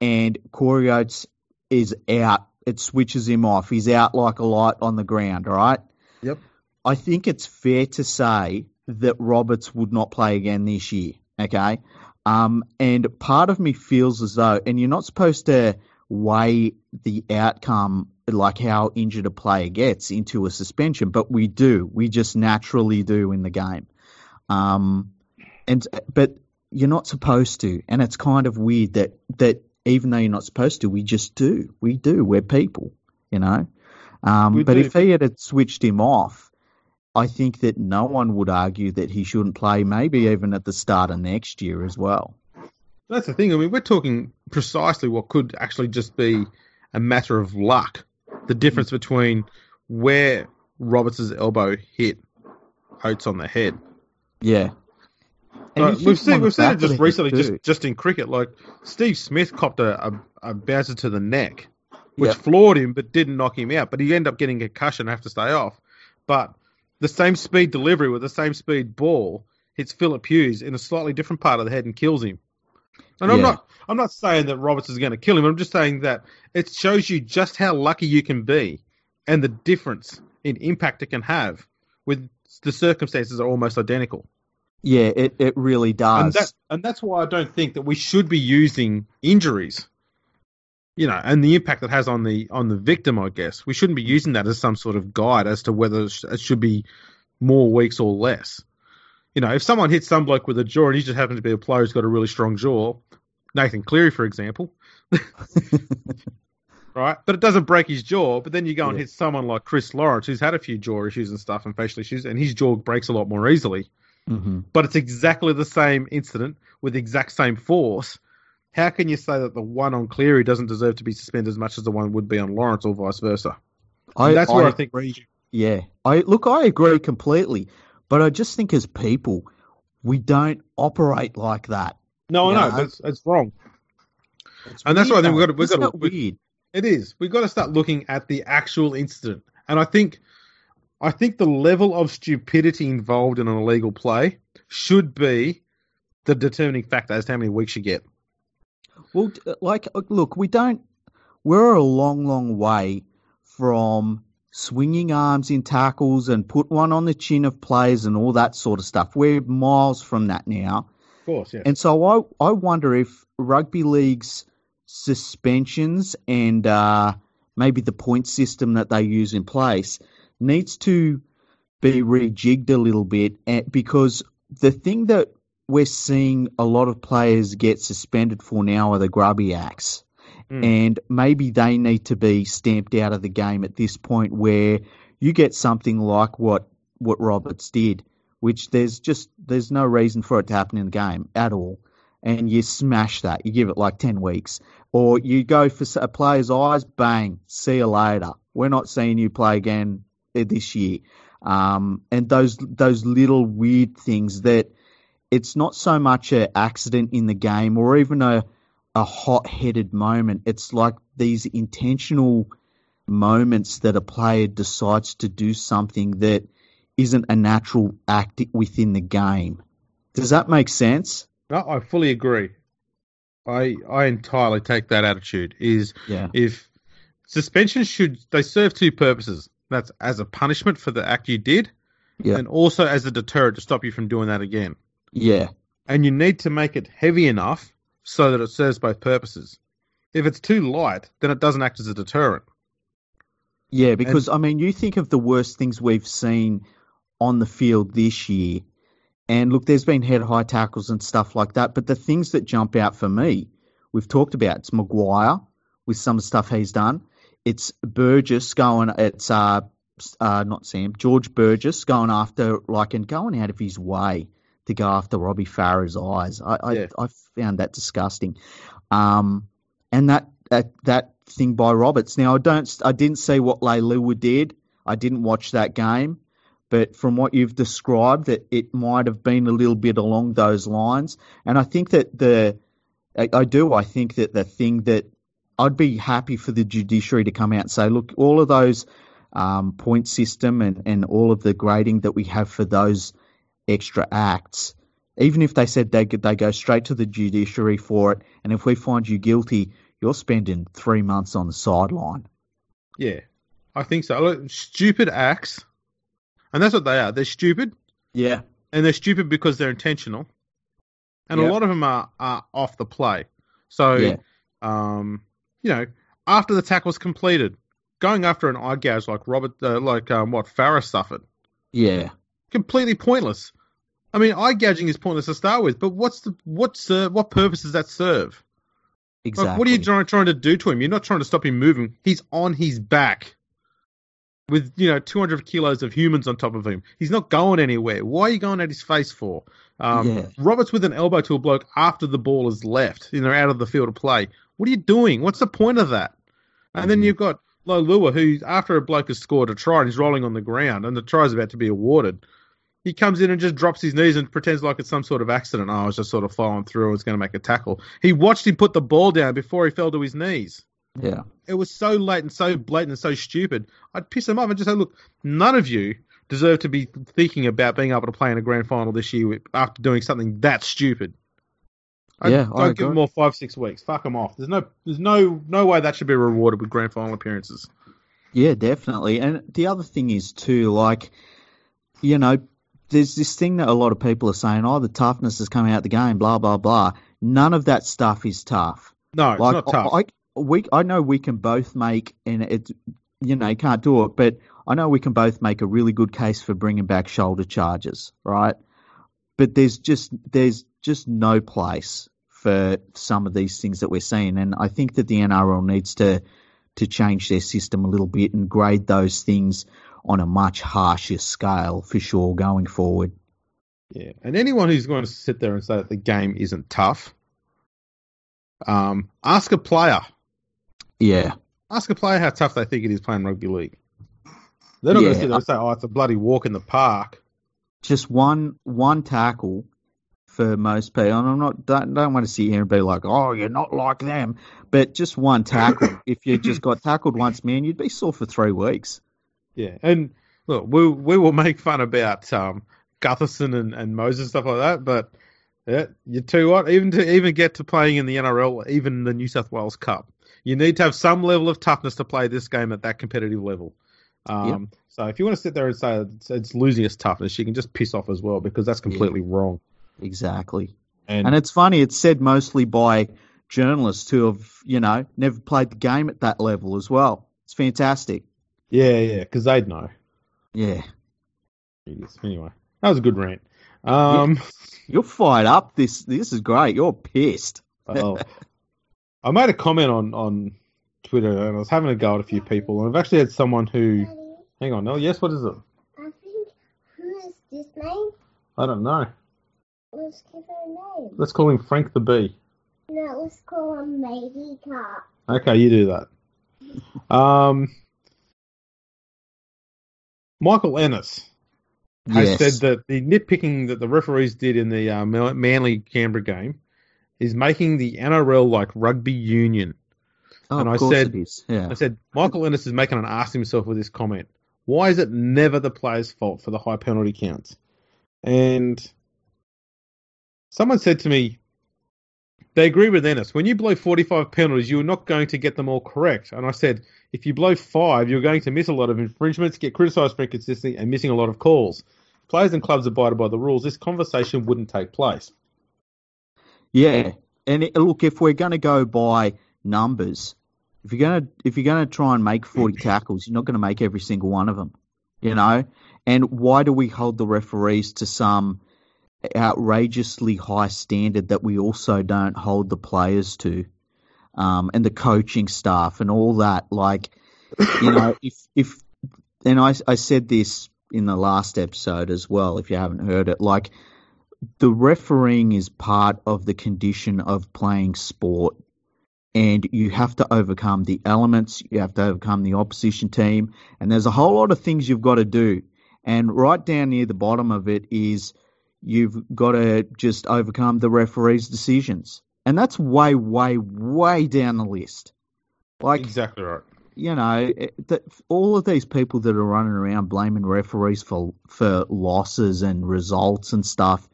and Corey Oates is out. It switches him off. He's out like a light on the ground. All right. Yep. I think it's fair to say that Roberts would not play again this year. Okay. Um, and part of me feels as though, and you're not supposed to weigh the outcome like how injured a player gets into a suspension, but we do. We just naturally do in the game. Um, and but you're not supposed to, and it's kind of weird that that even though you're not supposed to, we just do. We do. We're people, you know. Um, We but do. if he had switched him off, I think that no one would argue that he shouldn't play. Maybe even at the start of next year as well. That's the thing. I mean, we're talking precisely what could actually just be a matter of luck. The difference between where Roberts' elbow hit Oates on the head. Yeah. Like, we've seen we've seen it just recently, too. just just in cricket. Like Steve Smith copped a, a, a bouncer to the neck, which Yep. floored him but didn't knock him out. But he ended up getting a concussion and have to stay off. But the same speed delivery with the same speed ball hits Philip Hughes in a slightly different part of the head and kills him. And I'm not I'm not saying that Roberts is going to kill him. I'm just saying that it shows you just how lucky you can be and the difference in impact it can have with the circumstances are almost identical. Yeah, it, it really And does. that and that's why I don't think that we should be using injuries. You know, and the impact it has on the on the victim, I guess. We shouldn't be using that as some sort of guide as to whether it should be more weeks or less. You know, if someone hits some bloke with a jaw and he just happens to be a player who's got a really strong jaw, Nathan Cleary, for example, right? But it doesn't break his jaw. But then you go and Yeah. hit someone like Chris Lawrence, who's had a few jaw issues and stuff and facial issues, and his jaw breaks a lot more easily. hmm But it's exactly the same incident with the exact same force. How can you say that the one on Cleary doesn't deserve to be suspended as much as the one would be on Lawrence or vice versa? I, That's where I think- Yeah, I look. I agree completely, but I just think as people, we don't operate like that. No, I know, it's, it's wrong. It's And that's why I think we've got to- we've got to- Isn't weird. It is. We've got to start looking at the actual incident, and I think, I think the level of stupidity involved in an illegal play should be the determining factor as to how many weeks you get. Well, like, look, we don't. We're a long, long way from swinging arms in tackles and put one on the chin of players and all that sort of stuff. We're miles from that now. Of course, yeah. And so I, I wonder if rugby league's suspensions and uh, maybe the point system that they use in place needs to be rejigged a little bit eh, because the thing that we're seeing a lot of players get suspended for now are the grubby acts. Mm. And maybe they need to be stamped out of the game at this point where you get something like what, what Roberts did, which there's just there's no reason for it to happen in the game at all. And you smash that. You give it like 10 weeks. Or you go for a player's eyes, bang, see you later. We're not seeing you play again eh, this year. Um, and those those little weird things that it's not so much an accident in the game or even a a hot headed moment. It's like these intentional moments that a player decides to do something that isn't a natural act within the game. Does that make sense? No, I fully agree. I I entirely take that attitude. Is Yeah. if suspension should they serve two purposes. That's as a punishment for the act you did, Yeah. and also as a deterrent to stop you from doing that again. Yeah. And you need to make it heavy enough so that it serves both purposes. If it's too light, then it doesn't act as a deterrent. Yeah, because I mean, you think of the worst things we've seen on the field this year, and look, there's been head high tackles and stuff like that, but the things that jump out for me, we've talked about. It's McGuire with some stuff he's done. It's Burgess going. It's uh, uh, not Sam George Burgess going after like and going out of his way to go after Robbie Farah's eyes. I I, Yeah. I found that disgusting. Um, and that, that that thing by Roberts. Now I don't I didn't see what Leilua did. I didn't watch that game, but from what you've described, that it might have been a little bit along those lines. And I think that the I, I do. I think that the thing that I'd be happy for the judiciary to come out and say, look, all of those um, point system and, and all of the grading that we have for those extra acts, even if they said they they go straight to the judiciary for it, and if we find you guilty, you're spending three months on the sideline. Yeah, I think so. Look, stupid acts, and that's what they are. They're stupid, Yeah, and they're stupid because they're intentional, and a lot of them are, are off the play. So, Yeah. um, you know, after the tackle's completed, going after an eye gouge like Robert, uh, like um, what Farah suffered, yeah, completely pointless. I mean, eye gouging is pointless to start with, but what's the what's uh, what purpose does that serve? exactly. Like, what are you trying, trying to do to him? You're not trying to stop him moving. He's on his back with, you know, 200 kilos of humans on top of him. He's not going anywhere. Why are you going at his face for? Um, Yeah. Roberts with an elbow to a bloke after the ball is left, you know, out of the field of play. What are you doing? What's the point of that? And then Mhm. you've got Leilua, who, after a bloke has scored a try and he's rolling on the ground and the try's about to be awarded, he comes in and just drops his knees and pretends like it's some sort of accident. Oh, I was just sort of following through and was going to make a tackle. He watched him put the ball down before he fell to his knees. Yeah, It was so late and so blatant and so stupid. I'd piss him off and just say, look, none of you deserve to be thinking about being able to play in a grand final this year after doing something that stupid. I'd, Yeah, I give them all five, six weeks. Fuck them off. There's no, there's no, no way that should be rewarded with grand final appearances. yeah, definitely. And the other thing is too, like, you know, there's this thing that a lot of people are saying, oh, the toughness is coming out the game, blah blah blah. None of that stuff is tough. No, it's like not tough. I, I, we, I know we can both make, and it, you know, you can't do it, but I know we can both make a really good case for bringing back shoulder charges, right? But there's just there's just no place for some of these things that we're seeing, and I think that the NRL needs to to change their system a little bit and grade those things on a much harsher scale for sure going forward. Yeah, and anyone who's going to sit there and say that the game isn't tough, um, ask a player. Yeah, ask a player how tough they think it is playing rugby league. They're not Yeah, going to sit there and say, "Oh, it's a bloody walk in the park." just one one tackle for most people. And I'm not don't, don't want to see here and be like, oh, you're not like them, but just one tackle. if you just got tackled once, man, you'd be sore for three weeks. Yeah, and look, we we will make fun about um, Gutherson and, and Moses stuff like that, but yeah, you you what, even to even get to playing in the NRL, even the New South Wales Cup, you need to have some level of toughness to play this game at that competitive level. Um, So if you want to sit there and say it's, it's losing its toughness, you can just piss off as well because that's completely wrong. Exactly. And, And it's funny, it's said mostly by journalists who have, you know, never played the game at that level as well. It's fantastic. Yeah, yeah, because they'd know. Yeah. Anyway, that was a good rant. Um, You're fired up. This this is great. You're pissed. Oh. I made a comment on, on Twitter and I was having a go at a few people, and I've actually had someone who. Hang on, no, yes, what is it? I think who is this name? I don't know. Let's give her a name. Let's call him Frank the Bee. No, let's call him Maggie Car. Okay, you do that. Um, Michael Ennis has Yes. said that the nitpicking that the referees did in the uh, Manly Canberra game is making the NRL like rugby union. Oh, and of I course said-. Yeah. I said Michael Ennis is making an ass himself with this comment. Why is it never the player's fault for the high penalty counts? And someone said to me, they agree with Ennis. When you blow 45 penalties, you're not going to get them all correct. And I said, if you blow five, you're going to miss a lot of infringements, get criticised for inconsistency, and missing a lot of calls. Players and clubs abided by the rules, this conversation wouldn't take place. Yeah, and it, look, if we're going to go by numbers, if you're going to if you're going to try and make forty tackles, you're not going to make every single one of them, you know. And why do we hold the referees to some outrageously high standard that we also don't hold the players to, um, and the coaching staff and all that? Like, you know, if if and I I said this in the last episode as well. If you haven't heard it, like the refereeing is part of the condition of playing sport. And you have to overcome the elements, you have to overcome the opposition team, and there's a whole lot of things you've got to do. And right down near the bottom of it is you've got to just overcome the referee's decisions. And that's way, way, way down the list. Like, Exactly right. you know, it- that all of these people that are running around blaming referees for for losses and results and stuff,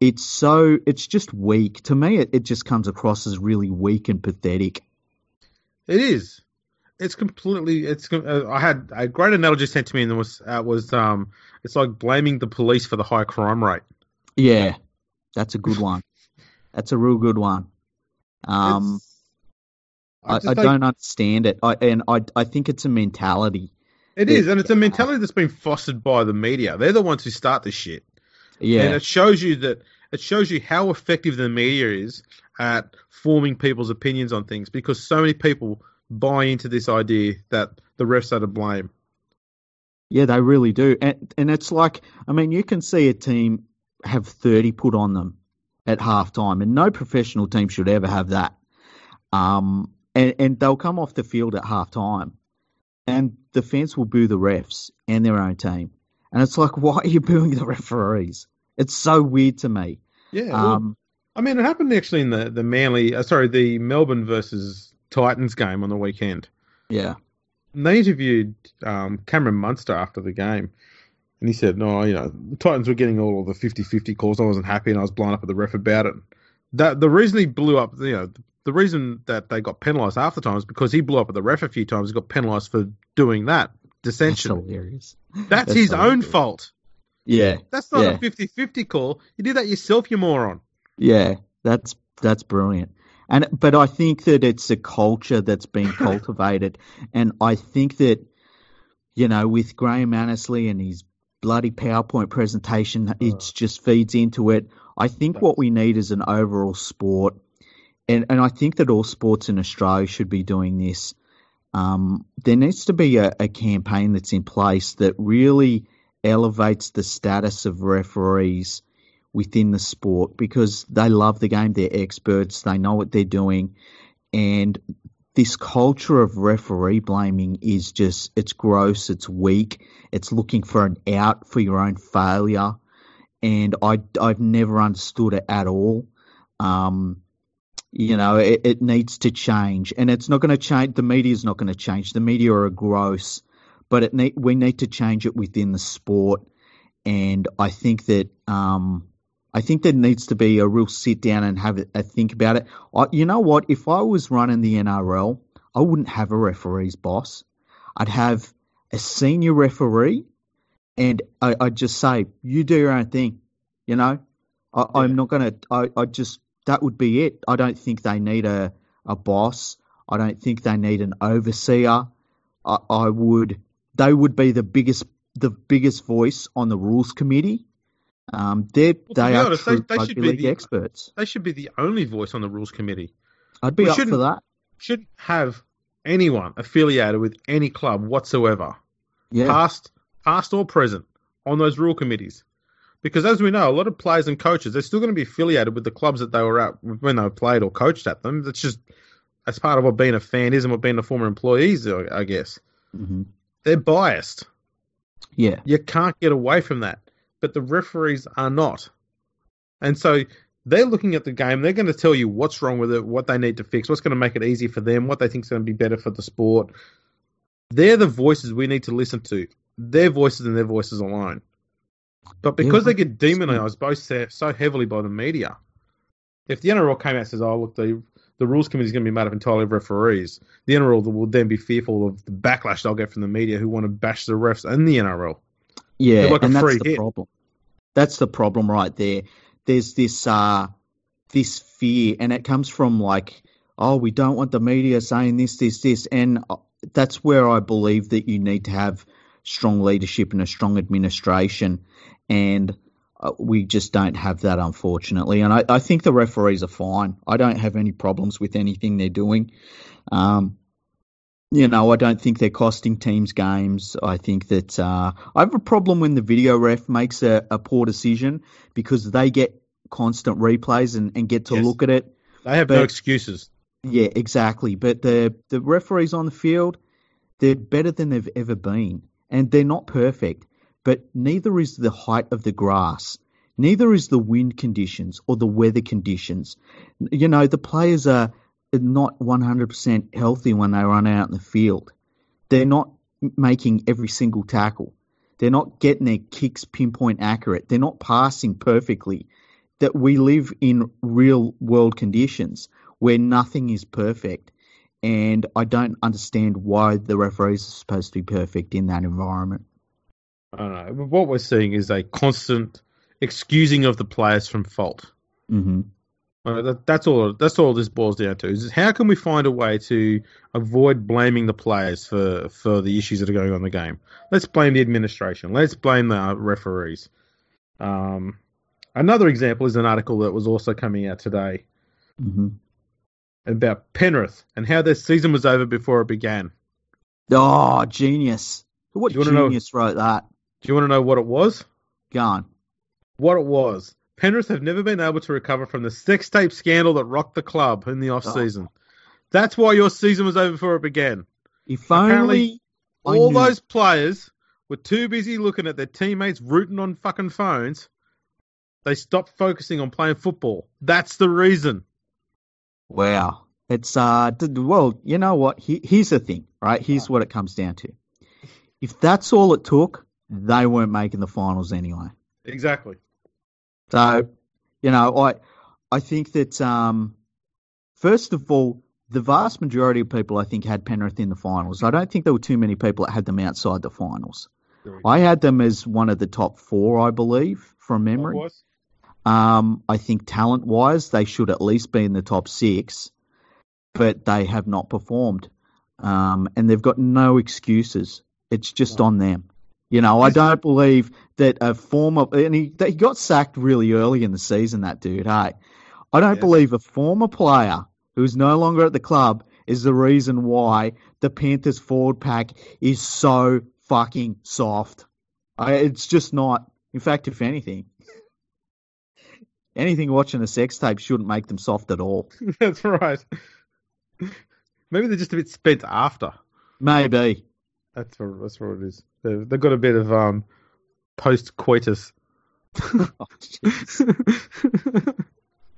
it's so it's just weak. To me, it, it just comes across as really weak and pathetic. It is. It's completely. It's. Uh, I had a great analogy sent to me, and it was uh, was um. It's like blaming the police for the high crime rate. Yeah, that's a good one. That's a real good one. Um, It's- I, I don't- don't understand it, I, and I I think it's a mentality. It is, and it's a mentality that's been fostered by the media. They're the ones who start this shit, Yeah, and it shows you that it shows you how effective the media is at forming people's opinions on things because so many people buy into this idea that the refs are to blame. Yeah, they really do. And and it's like I mean, you can see a team have 30 put on them at halftime and no professional team should ever have that. Um and, and they'll come off the field at halftime and the fans will boo the refs and their own team. And it's like why are you booing the referees? It's so weird to me. Yeah, well, Um I mean, it happened actually in the the Manly, uh, sorry, the Melbourne versus Titans game on the weekend. yeah. And they interviewed um, Cameron Munster after the game, and he said, "No, you know, the Titans were getting all of the 50-50 calls. I wasn't happy, and I was blown up at the ref about it." That the reason he blew up, you know, the reason that they got penalised half the time is because he blew up at the ref a few times. He got penalised for doing that That's dissension. hilarious. That's, that's his own fault. Yeah. That's not Yeah. a 50-50 call. You did that yourself, you moron. Yeah, that's that's brilliant. And but I think that it's a culture that's being cultivated, and I think that you know, with Graham Annesley and his bloody PowerPoint presentation, it just feeds into it. I think what we need is an overall sport, and and I think that all sports in Australia should be doing this. Um, there needs to be a, a campaign that's in place that really elevates the status of referees within the sport because they love the game. They're experts. They know what they're doing, and this culture of referee blaming is just it's gross. It's weak. It's looking for an out for your own failure, and I I've never understood it at all. Um, you know, it, it needs to change, and it's not going to change. The media is not going to change. The media are gross, but it we need to change it within the sport, and I think that um, I think there needs to be a real sit down and have a, think about it. I, you know what? If I was running the NRL, I wouldn't have a referee's boss. I'd have a senior referee, and I, would just say, "You do your own thing." You know, I, am not gonna. I, I just that would be it. I don't think they need a, a boss. I don't think they need an overseer. I, I would they would be the biggest the biggest voice on the rules committee. Um, they're, well, they are honest, true they, they should be the, experts. They should be the only voice on the rules committee. I'd be we up for that. Shouldn't have anyone affiliated with any club whatsoever, yeah. past past or present, on those rule committees. Because as we know, a lot of players and coaches, they're still going to be affiliated with the clubs that they were at when they played or coached at them. That's just as part of what being a fan is and what being a former employee is, I guess. Mm-hmm. They're biased. Yeah. You can't get away from that. But the referees are not. And so they're looking at the game. They're going to tell you what's wrong with it, what they need to fix, what's going to make it easy for them, what they think is going to be better for the sport. They're the voices we need to listen to. Their voices and their voices alone. But because yeah, they get demonized both so heavily by the media, if the NRL came out and says, "Oh, look, the the rules committee is going to be made up entirely of referees," the NRL will then be fearful of the backlash they'll get from the media who want to bash the refs and the NRL. Yeah, like and that's the hit. problem. That's the problem right there. There's this uh, this fear, and it comes from like, oh, we don't want the media saying this, this, this, and uh, that's where I believe that you need to have strong leadership and a strong administration and uh, we just don't have that, unfortunately. And I, I, think the referees are fine. I don't have any problems with anything they're doing. Um, you know, I don't think they're costing teams games. I think that uh, I have a problem when the video ref makes a, a poor decision because they get constant replays and, and get to yes. look at it. They have but, no excuses. Yeah, exactly. But the the referees on the field, they're better than they've ever been, and they're not perfect but neither is the height of the grass, neither is the wind conditions or the weather conditions. You know, the players are not 100% healthy when they run out in the field. They're not making every single tackle. They're not getting their kicks pinpoint accurate. They're not passing perfectly. That we live in real world conditions where nothing is perfect. And I don't understand why the referees are supposed to be perfect in that environment. I don't know. What we're seeing is a constant excusing of the players from fault. Mm-hmm. Uh, that, that's all. That's all this boils down to. Is how can we find a way to avoid blaming the players for for the issues that are going on in the game? Let's blame the administration. Let's blame the referees. Um, another example is an article that was also coming out today mm-hmm. about Penrith and how their season was over before it began. Oh, genius! What genius know, wrote that? Do you want to know what it was? Gone. What it was. Penrith have never been able to recover from the sex tape scandal that rocked the club in the off season. Oh. That's why your season was over before it began. If Apparently, only all those players were too busy looking at their teammates rooting on fucking phones. They stopped focusing on playing football. That's the reason. Wow. It's uh well, you know what? here's the thing, right? Here's what it comes down to. If that's all it took, they weren't making the finals anyway. Exactly. So, you know, I I think that um, first of all, the vast majority of people I think had Penrith in the finals. I don't think there were too many people that had them outside the finals. I had them as one of the top four, I believe, from memory. Um, I think talent wise, they should at least be in the top six, but they have not performed. Um, and they've got no excuses It's just on them. You know, I don't believe that a former and he that he got sacked really early in the season. That dude, hey, I don't Yes. believe a former player who's no longer at the club is the reason why the Panthers forward pack is so fucking soft. I, it's just not. In fact, if anything, anything watching a sex tape shouldn't make them soft at all. That's right. Maybe they're just a bit spent after. Maybe. That's what, that's what it is. They've, they've got a bit of um, post coitus Oh,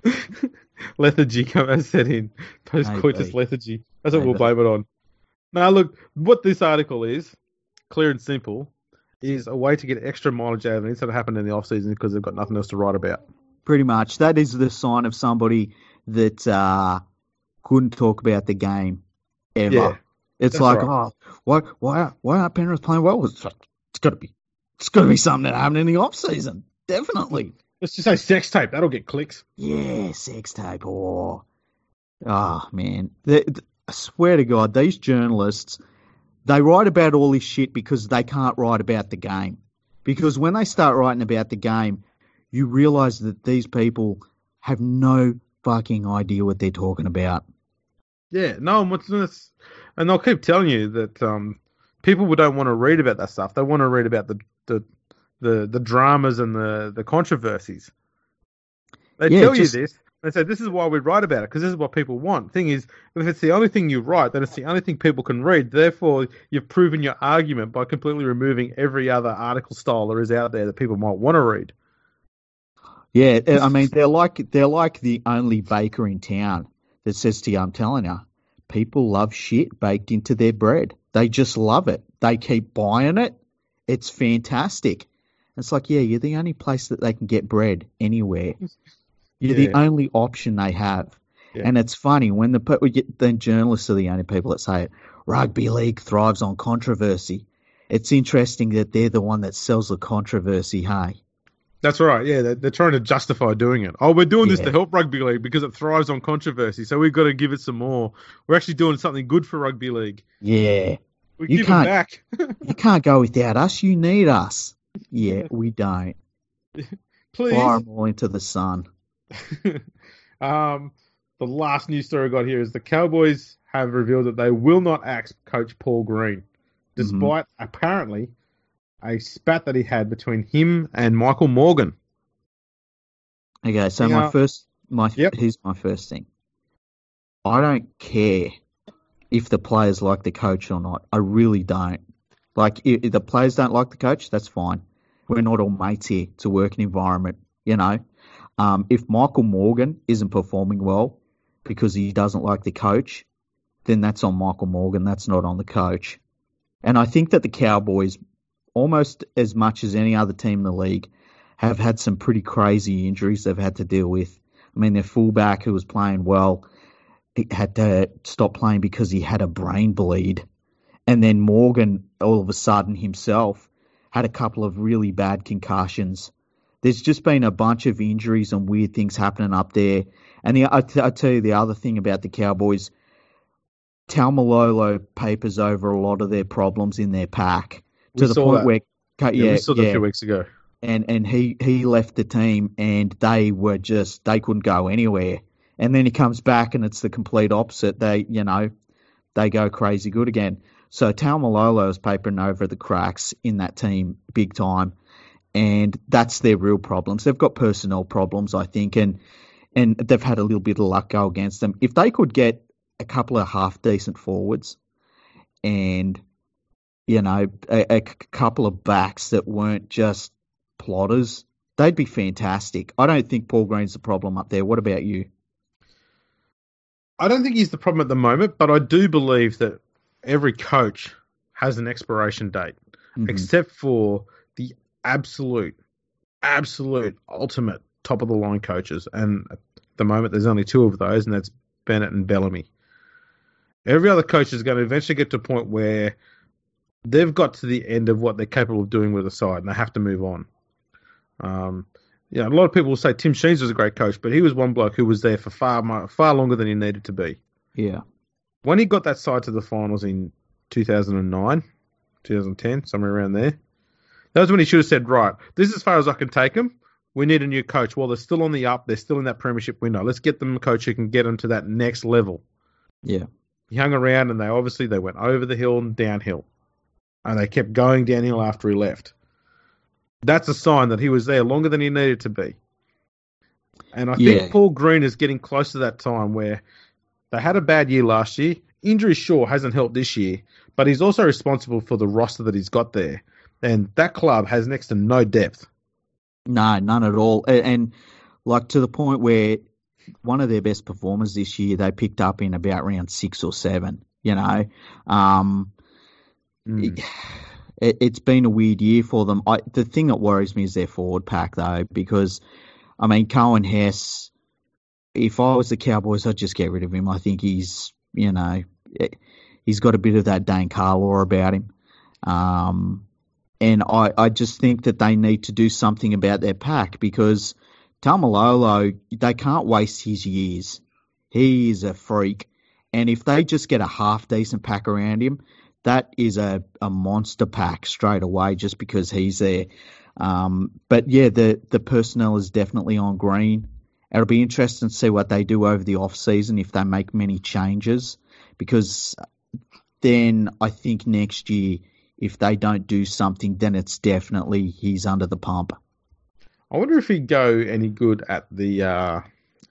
lethargy come as set in. Post coitus lethargy. That's what we'll Maybe. blame it on. Now, look, what this article is, clear and simple, is a way to get extra mileage out of anything that happened in the off season because they've got nothing else to write about. Pretty much. That is the sign of somebody that uh, couldn't talk about the game ever. Yeah, it's like, right. oh, why, why, why aren't Penrith playing well? It's, it's got to be, it's got to be something that happened in the off season. Definitely. Let's just say sex tape. That'll get clicks. Yeah, sex tape. Oh, oh man. I swear to God, these journalists, they write about all this shit because they can't write about the game. Because when they start writing about the game, you realize that these people have no fucking idea what they're talking about. Yeah, no, and what's this? And they'll keep telling you that um, people don't want to read about that stuff. They want to read about the the the, the dramas and the, the controversies. They Yeah, tell just- you this. They say this is why we write about it because this is what people want. Thing is, if it's the only thing you write, then it's the only thing people can read. Therefore, you've proven your argument by completely removing every other article style there is out there that people might want to read. Yeah, I mean they're like they're like the only baker in town that says to you, "I'm telling you, people love shit baked into their bread. They just love it. They keep buying it. It's fantastic." It's like, yeah, you're the only place that they can get bread anywhere. You're Yeah. the only option they have. Yeah. And it's funny when the pe- we get then journalists are the only people that say it. Rugby league thrives on controversy. It's interesting that they're the one that sells the controversy. Hey, That's right. Yeah, they're, they're trying to justify doing it. Oh, we're doing this to help rugby league because it thrives on controversy. So we've got to give it some more. We're actually doing something good for rugby league. yeah. We You give can't- it back. You can't go without us. You need us. Yeah, we don't. Please. Fire 'em all into the sun. um, the last news story I got here is the Cowboys have revealed that they will not axe coach Paul Green, despite apparently a spat that he had between him and Michael Morgan. Okay, so my first, my Yep. here's my first thing. I don't care if the players like the coach or not. I really don't. Like, if, if the players don't like the coach, that's fine. We're not all mates here. It's a working environment, you know. Um, if Michael Morgan isn't performing well because he doesn't like the coach, then that's on Michael Morgan. That's not on the coach. And I think that the Cowboys, almost as much as any other team in the league, have had some pretty crazy injuries they've had to deal with. I mean, their fullback who was playing well had to stop playing because he had a brain bleed. And then Morgan, all of a sudden himself, had a couple of really bad concussions. There's just been a bunch of injuries and weird things happening up there. And the, I, I tell you the other thing about the Cowboys, Taumalolo papers over a lot of their problems in their pack to We the point that. where, Yeah, yeah, we saw that yeah, a few weeks ago. and and he he left the team and they were just they couldn't go anywhere. And then he comes back and it's the complete opposite. They you know they go crazy good again. So Taumalolo is papering over the cracks in that team big time. And that's their real problems. They've got personnel problems I think. And and they've had a little bit of luck go against them. If they could get a couple of half decent forwards and you know a couple of backs that weren't just plotters, they'd be fantastic. I don't think Paul Green's the problem up there. What about you? I don't think he's the problem at the moment, but I do believe that every coach has an expiration date, Mhm. except for the absolute, absolute, ultimate top of the line coaches. And at the moment, there's only two of those, and that's Bennett and Bellamy. Every other coach is going to eventually get to a point where they've got to the end of what they're capable of doing with a side, and they have to move on. Um, you know, a lot of people will say Tim Sheens was a great coach, but he was one bloke who was there for far, far longer than he needed to be Yeah. when he got that side to the finals in 2009, 2010, somewhere around there. That was when he should have said, right, this is as far as I can take them. We need a new coach. Well, they're still on the up. They're still in that premiership window. Let's get them a coach who can get them to that next level. Yeah. He hung around, and they obviously they went over the hill and downhill, and they kept going downhill after he left. That's a sign that he was there longer than he needed to be. And I Yeah. think Paul Green is getting close to that time where they had a bad year last year. Injury, sure, hasn't helped this year, but he's also responsible for the roster that he's got there. And that club has next to no depth. No, none at all. A- And like to the point where one of their best performers this year they picked up in about round six or seven. You know, um, Mm. it, it's been a weird year for them. I, the thing that worries me is their forward pack, though, because I mean Coen Hess. If I was the Cowboys, I'd just get rid of him. I think he's, you know, eh, he's got a bit of that Dane Carlaw about him. Um, and I, I just think that they need to do something about their pack because Taumalolo, they can't waste his years. He is a freak. And if they just get a half decent pack around him, that is a, a monster pack straight away just because he's there. Um, but yeah, the, the personnel is definitely on green. It'll be interesting to see what they do over the off season if they make many changes because then I think next year if they don't do something, then it's definitely he's under the pump. I wonder if he'd go any good at the uh,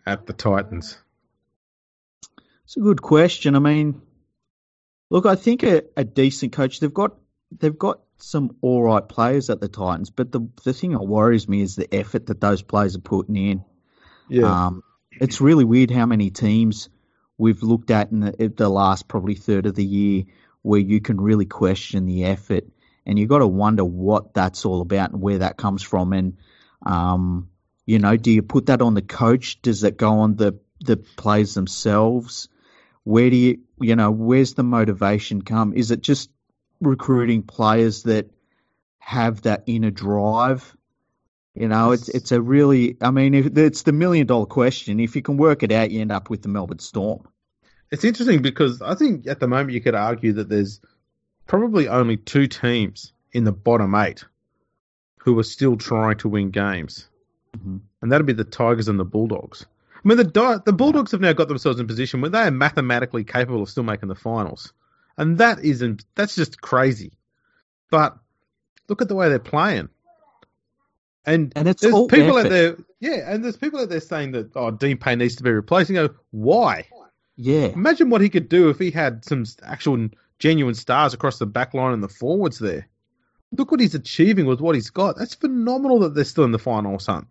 at the Titans. It's a good question. I mean, look, I think a, a decent coach. They've got they've got some all right players at the Titans, but the the thing that worries me is the effort that those players are putting in. Um, it's really weird how many teams we've looked at in the, the last probably third of the year where you can really question the effort, and you've got to wonder what that's all about and where that comes from. And um, you know, do you put that on the coach? Does it go on the the players themselves? Where do you, you know, where's the motivation come? Is it just recruiting players that have that inner drive? You know, it's it's a really, I mean, if, it's the million dollar question. If you can work it out, you end up with the Melbourne Storm. It's interesting because I think at the moment you could argue that there's probably only two teams in the bottom eight who are still trying to win games, Mhm. and that'd be the Tigers and the Bulldogs. I mean, the the Bulldogs have now got themselves in a position where they are mathematically capable of still making the finals, and that isn't that's just crazy. But look at the way they're playing, and And it's there's all people effort. out there, yeah, and there's people out there saying that oh, Dean Pay needs to be replaced. You go, why? Yeah, Imagine what he could do if he had some actual genuine stars across the back line and the forwards there. Look what he's achieving with what he's got. That's phenomenal that they're still in the finals, hunt.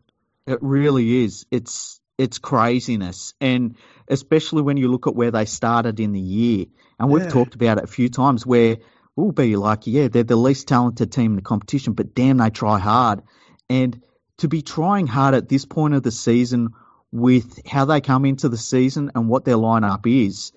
it really is. It's it's craziness, and especially when you look at where they started in the year, and we've Yeah. talked about it a few times, where we'll be like, yeah, they're the least talented team in the competition, but damn, they try hard, and to be trying hard at this point of the season with how they come into the season and what their lineup is,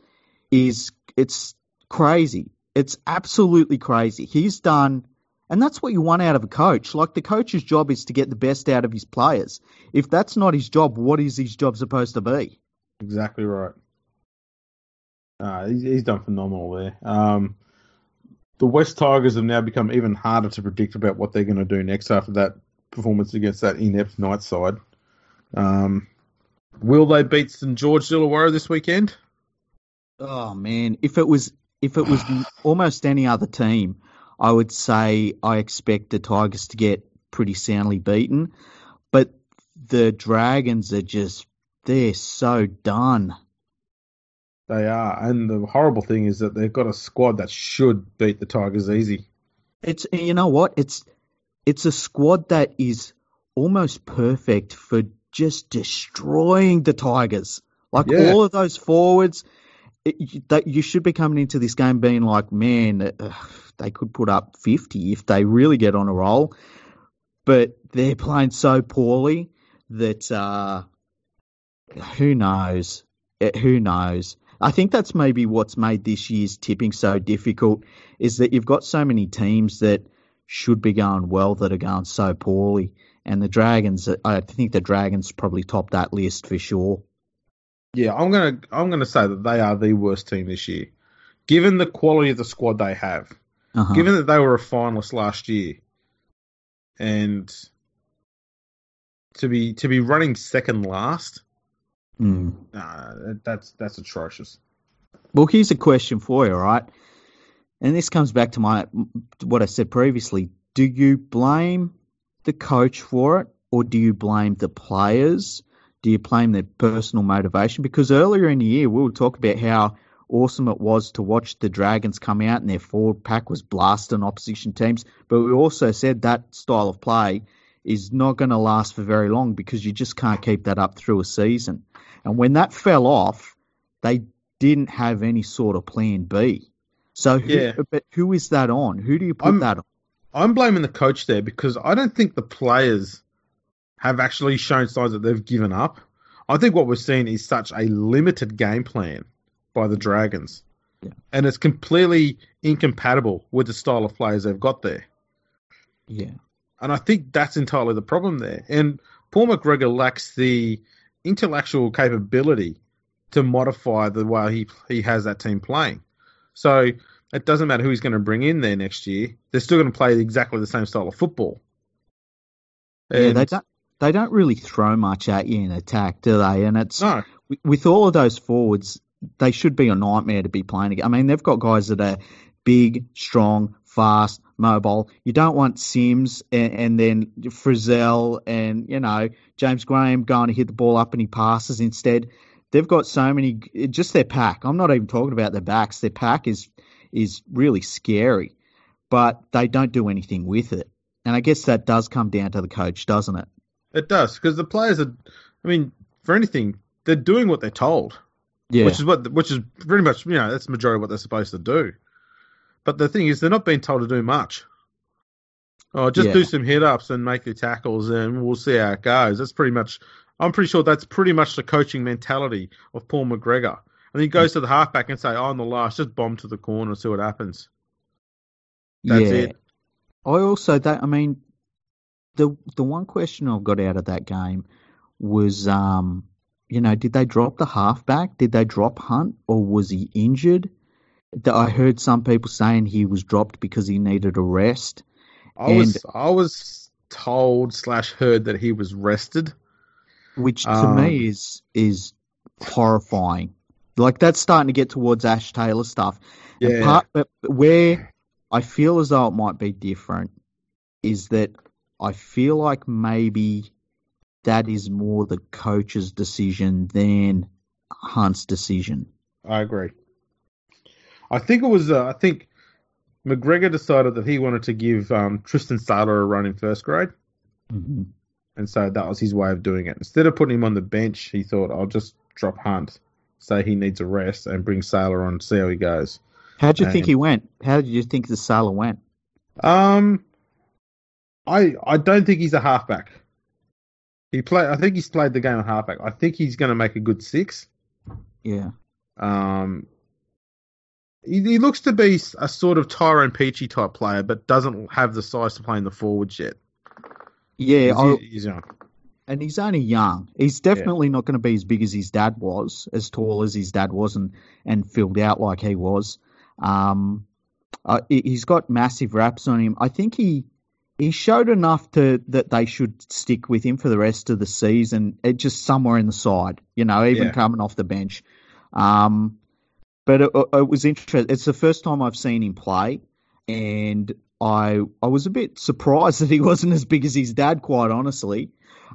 is it's crazy. It's absolutely crazy. He's done, and that's what you want out of a coach. Like the coach's job is to get the best out of his players. If that's not his job, what is his job supposed to be? Exactly right. Uh, he's, he's done phenomenal there. Um, the West Tigers have now become even harder to predict about what they're going to do next after that performance against that inept Knight side. Um, will they beat St George Illawarra this weekend? Oh man, if it was if it was almost any other team, I would say I expect the Tigers to get pretty soundly beaten. But the Dragons are just they're so done. They are, and the horrible thing is that they've got a squad that should beat the Tigers easy. It's you know what? It's it's a squad that is almost perfect for just destroying the Tigers. Like Yeah. all of those forwards, that you should be coming into this game being like, man, uh, they could put up fifty if they really get on a roll. But they're playing so poorly that uh, who knows? Eh, Who knows? I think that's maybe what's made this year's tipping so difficult is that you've got so many teams that should be going well that are going so poorly. And the Dragons, I think the Dragons probably top that list for sure. Yeah, I'm gonna I'm gonna say that they are the worst team this year, given the quality of the squad they have. Uh-huh. given that they were a finalist last year, and to be to be running second last, Mm. nah, that's that's atrocious. Well, here's a question for you, all right? And this comes back to my what I said previously. Do you blame the coach for it, or do you blame the players? Do you blame their personal motivation? Because earlier in the year, we were talking about how awesome it was to watch the Dragons come out and their forward pack was blasting opposition teams. But we also said that style of play is not going to last for very long because you just can't keep that up through a season. And when that fell off, they didn't have any sort of plan B. So who, Yeah. but who is that on? Who do you put I'm- that on? I'm blaming the coach there because I don't think the players have actually shown signs that they've given up. I think what we're seeing is such a limited game plan by the Dragons. Yeah. And it's completely incompatible with the style of players they've got there. Yeah. And I think that's entirely the problem there. And Paul McGregor lacks the intellectual capability to modify the way he he has that team playing. So it doesn't matter who he's going to bring in there next year. They're still going to play exactly the same style of football. Yeah, they don't they don't really throw much at you in attack, do they? And it's No, with- all of those forwards, they should be a nightmare to be playing against. I mean, they've got guys that are big, strong, fast, mobile. You don't want Sims and, and then Frizell and you know James Graham going to hit the ball up and he passes instead. They've got so many. Just their pack. I'm not even talking about their backs. Their pack is is really scary, but they don't do anything with it. And I guess that does come down to the coach, doesn't it? It does because the players are. I mean, for anything, they're doing what they're told. Yeah. which is what which is pretty much you know that's the majority of what they're supposed to do. But the thing is, they're not being told to do much. Oh, just Yeah. do some hit ups and make your tackles, and we'll see how it goes. That's pretty much. I'm pretty sure that's pretty much the coaching mentality of Paul McGregor. And he goes mm. to the halfback and say, "Oh, on the last, just bomb to the corner and see what happens." That's yeah. it. I also that I mean the the one question I've got out of that game was um you know did they drop the halfback? Did they drop Hunt or was he injured? That I heard some people saying he was dropped because he needed a rest. I was I was told slash heard that he was rested. which to Um, me is is horrifying. Like that's starting to get towards Ash Taylor stuff. Yeah, part, but where I feel as though it might be different is that I feel like maybe that is more the coach's decision than Hunt's decision. I agree. I think it was. Uh, I think McGregor decided that he wanted to give um, Tristan Sailor a run in first grade, hmm and so that was his way of doing it. Instead of putting him on the bench, he thought, "I'll just drop Hunt, say he needs a rest, and bring Sailor on, see how he goes." How did you think he went? How did you think the sailor went? Um, I I don't think he's a halfback. He play. I think he's played the game of halfback. I think he's going to make a good six. Yeah. Um, he, he looks to be a sort of Tyrone Peachey type player, but doesn't have the size to play in the forwards yet. Yeah, He's, he's young. and he's only young. He's definitely not going to be as big as his dad was, as tall as his dad was, and, and filled out like he was. Um, uh, he- he's got massive raps on him. I think he he showed enough to that they should stick with him for the rest of the season. It just somewhere in the side, you know, even Yeah. coming off the bench. Um, but it, it was interesting. It's the first time I've seen him play, and I I was a bit surprised that he wasn't as big as his dad. Quite honestly,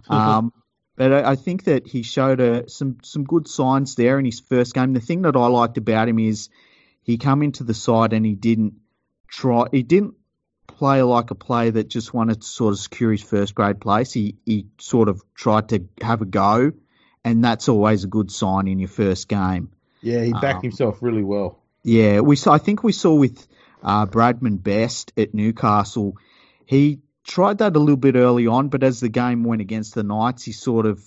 um, but I, I think that he showed a, some some good signs there in his first game. The thing that I liked about him is he come into the side and he didn't try. He didn't play like a player that just wanted to sort of secure his first grade place. He he sort of tried to have a go, and that's always a good sign in your first game. Yeah, he backed Um, himself really well. Yeah, we saw. I think we saw with uh, Bradman Best at Newcastle. He tried that a little bit early on, but as the game went against the Knights, he sort of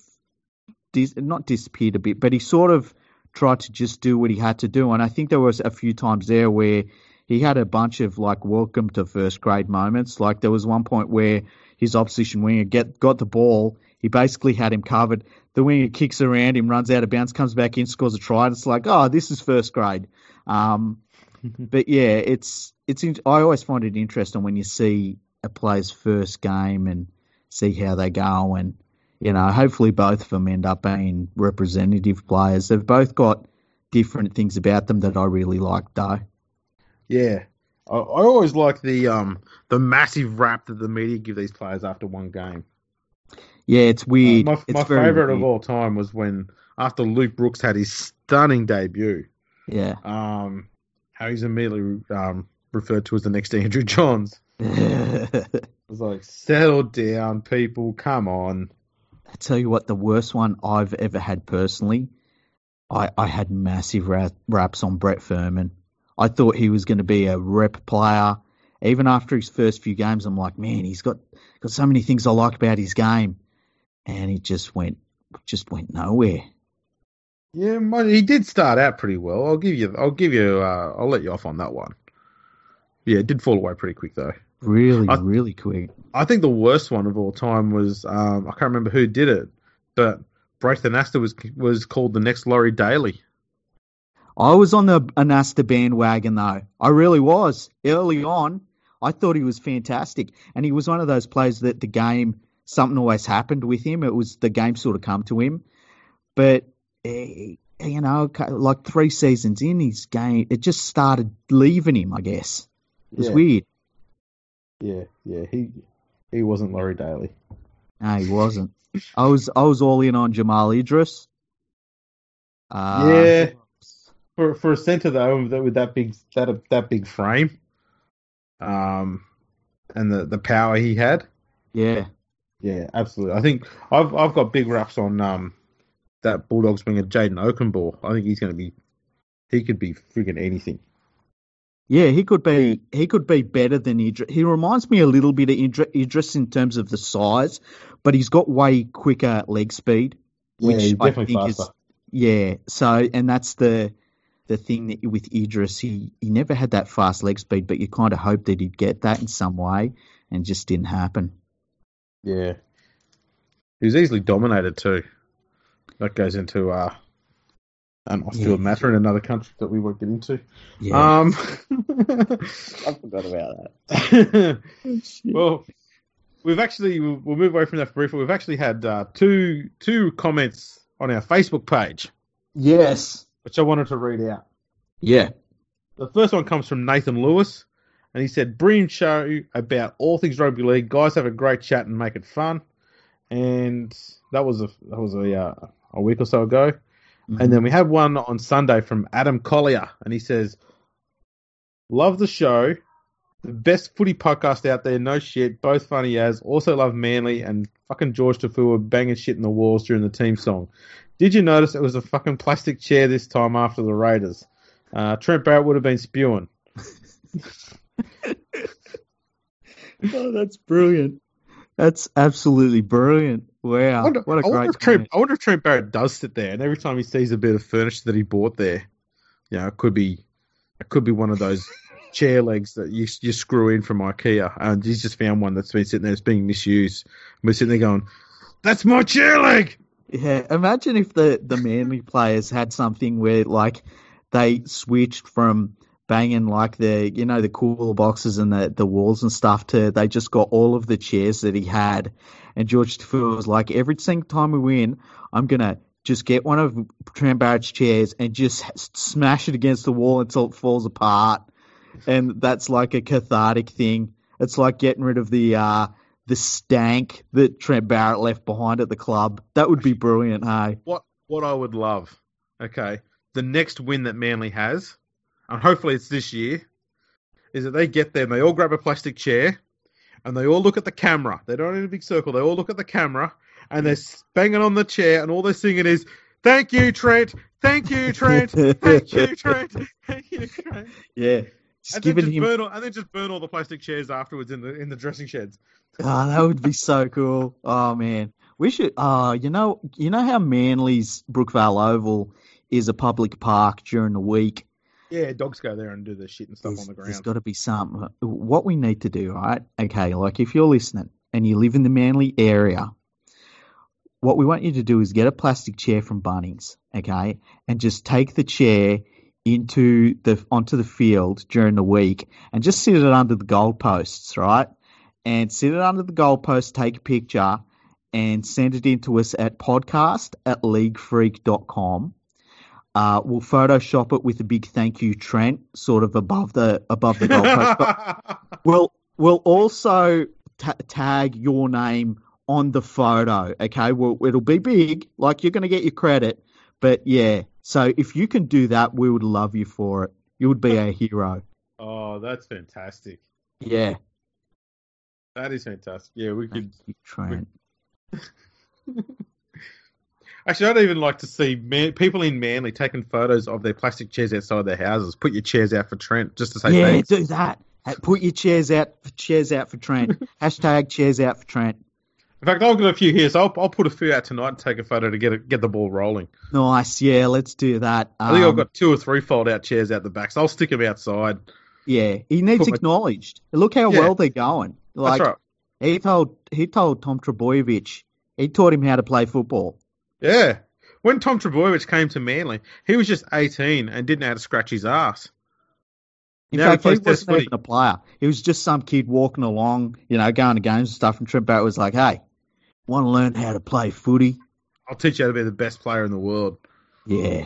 dis- not disappeared a bit, but he sort of tried to just do what he had to do. And I think there was a few times there where he had a bunch of like welcome to first grade moments. Like there was one point where his opposition winger get got the ball. He basically had him covered. The winger kicks around him, runs out of bounds, comes back in, scores a try. And it's like, oh, this is first grade. Um, but yeah, it's it's I always find it interesting when you see a player's first game and see how they go, and you know, hopefully both of them end up being representative players. They've both got different things about them that I really like, though. Yeah, I, I always like the um the massive rap that the media give these players after one game. Yeah, it's weird. Uh, my it's my favorite of all time was when after Luke Brooks had his stunning debut, Yeah. um, how he's immediately um referred to as the next Andrew Johns. It was like, settle down, people, come on. I tell you what, the worst one I've ever had personally, I, I had massive ra- raps on Brett Furman. I thought he was going to be a rep player. Even after his first few games, I'm like, man, he's got got so many things I like about his game, and it just went just went nowhere. Yeah, he did start out pretty well. I'll give you, I'll give you, uh, I'll let you off on that one. Yeah, it did fall away pretty quick though. Really, I- really quick. I think the worst one of all time was um, I can't remember who did it, but Braith Anasta was was called the next Laurie Daley. I was on the Anasta bandwagon though. I really was. Early on, I thought he was fantastic. And he was one of those players that the game, something always happened with him. It was the game sort of come to him. But, eh, you know, like three seasons in his game, it just started leaving him, I guess. It was Yeah. weird. Yeah, yeah, he he wasn't Laurie Daley. No, he wasn't. I was I was all in on Jamal Idris. Uh, Yeah. For for a centre though, with that- with that big that that big frame, um, and the the power he had, Yeah. yeah, absolutely. I think I've I've got big raps on um that Bulldogs winger Jayden Okunbor. I think he's going to be he could be freaking anything. Yeah, he could be he could be better than Idris. He reminds me a little bit of Idri- Idris in terms of the size, but he's got way quicker leg speed, Yeah, which I definitely think is faster. yeah. So and that's the the thing that with Idris, he he never had that fast leg speed, but you kind of hoped that he'd get that in some way, and just didn't happen. Yeah. He was easily dominated too. That goes into uh, an off-field Yeah. matter in another country that we won't get into. Yeah, Um, I forgot about that. well, we've actually we'll we'll move away from that for briefly. We've actually had uh, two two comments on our Facebook page, Yes. Which I wanted to read out. Yeah. The first one comes from Nathan Lewis, and he said, "Brilliant show about all things rugby league. Guys have a great chat and make it fun." And that was a that was a uh, a week or so ago. And then we have one on Sunday from Adam Collier, and he says, "Love the show, the best footy podcast out there. No shit, both funny as. Also love Manly and fucking Jorge Taufua banging shit in the walls during the team song. Did you notice it was a fucking plastic chair this time after the Raiders? Uh, Trent Barrett would have been spewing. oh, that's brilliant. That's absolutely brilliant. Wow, wonder, what a I great Trent. I wonder if Trent Barrett does sit there, and every time he sees a bit of furniture that he bought there, you know, it could be, it could be one of those chair legs that you you screw in from IKEA, and he's just found one that's been sitting there, it's being misused. And we're sitting there going, "That's my chair leg." Yeah, imagine if the the Manly players had something where like they switched from banging like the you know the cooler boxes and the the walls and stuff to they just got all of the chairs that he had, and Jorge Taufua was like every single time we win, I'm gonna just get one of Trent Barrett's chairs and just smash it against the wall until it falls apart, and that's like a cathartic thing. It's like getting rid of the uh the stank that Trent Barrett left behind at the club. That would be brilliant, hey? What what I would love, okay, the next win that Manly has, and hopefully it's this year, is that they get there and they all grab a plastic chair and they all look at the camera. They don't in a big circle. They all look at the camera and they're banging on the chair and all they're singing is "Thank you, Trent. Thank you, Trent. Thank you, Trent. Thank you, Trent." Yeah. Just And then, giving just him. burn all, and then just burn all the plastic chairs afterwards in the in the dressing sheds. Oh, that would be so cool. Oh man. We should oh, you know you know how Manly's Brookvale Oval is a public park during the week? Yeah, dogs go there and do their shit and stuff There's, on the ground. There's got to be something. What we need to do, right? Okay, like if you're listening and you live in the Manly area, what we want you to do is get a plastic chair from Bunnings, okay, and just take the chair into the onto the field during the week and just sit it under the goalposts, right? And sit it under the goalpost, take a picture, and send it in to us at podcast at leaguefreak.com. Uh, we'll Photoshop it with a big thank you, Trent, sort of above the above the goalpost. But we'll we'll also ta tag your name on the photo. Okay, well it'll be big, like you're going to get your credit. But yeah, so if you can do that, we would love you for it. You would be our hero. oh, that's fantastic. Yeah, That is fantastic. Yeah, we could. thank you, Trent. Actually, I'd even like to see man, people in Manly taking photos of their plastic chairs outside their houses. Put your chairs out for Trent just to say Yeah, thanks. do that. Put your chairs out. Chairs out for Trent. Hashtag chairs out for Trent. In fact, I've got a few here, so I'll, I'll put a few out tonight and take a photo to get it, get the ball rolling. Nice. Yeah, let's do that. I think I've Um, got two or three fold out chairs out the back, so I'll stick them outside. Yeah, he needs Put my- acknowledged. Look how Yeah. well they're going. Like That's right. he told he told Tom Trbojevic, he taught him how to play football. Yeah. When Tom Trbojevic came to Manly, he was just 18 and didn't know how to scratch his ass. In Now he fact, he Test wasn't even a player. He was just some kid walking along, you know, going to games and stuff. And Trent Barrett was like, "Hey, want to learn how to play footy?" I'll teach you how to be the best player in the world. Yeah,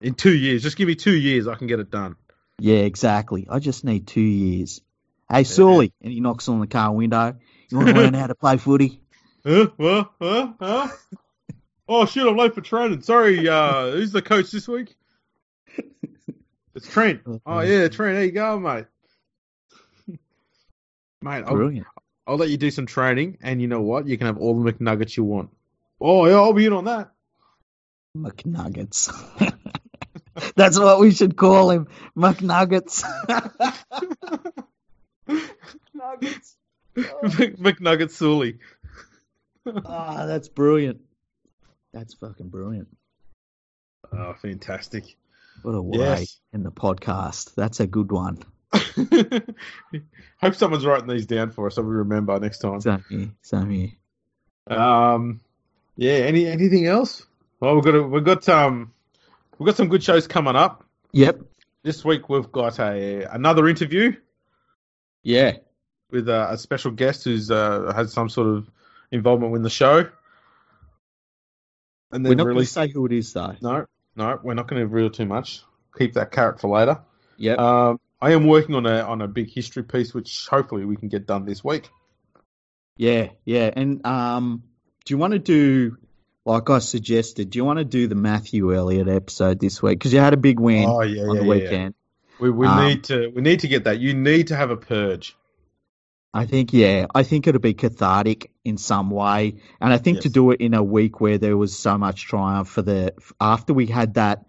In two years. Just give me two years, I can get it done. yeah, exactly. I just need two years. Hey, Sully, and he knocks on the car window. You want to learn how to play footy? Huh? Huh? Huh? Huh? oh, shit, I'm late for training. Sorry, uh, who's the coach this week? It's Trent. Oh, yeah, Trent. There you go, mate. mate, I'll, Brilliant. I'll let you do some training, and you know what? You can have all the McNuggets you want. Oh, yeah, I'll be in on that. McNuggets. That's what we should call him, McNuggets. McNuggets. Mc- McNugget Sully. Ah, that's brilliant. That's fucking brilliant. Oh, fantastic. What a way Yes. in the podcast. That's a good one. Hope someone's writing these down for us so we remember next time. Same here. Same here. Um, yeah. Any anything else? Well, we've got a, we've got um we've got some good shows coming up Yep. this week. We've got a another interview Yeah. with uh, a special guest who's uh, has some sort of involvement with the show. And then We're not going to say who it is, though. No, no, we're not going to reveal too much. Keep that carrot for later. Yep. Um, I am working on a on a big history piece, which hopefully we can get done this week. yeah. Yeah. And um, do you want to do, like I suggested, do you want to do the Matthew Elliott episode this week? Because you had a big win Oh yeah, on yeah, the yeah, yeah. weekend. We we Um, need to we need to get that. You need to have a purge. I think, yeah, I think it'll be cathartic in some way, and I think to do it in a week where there was so much triumph for the after we had that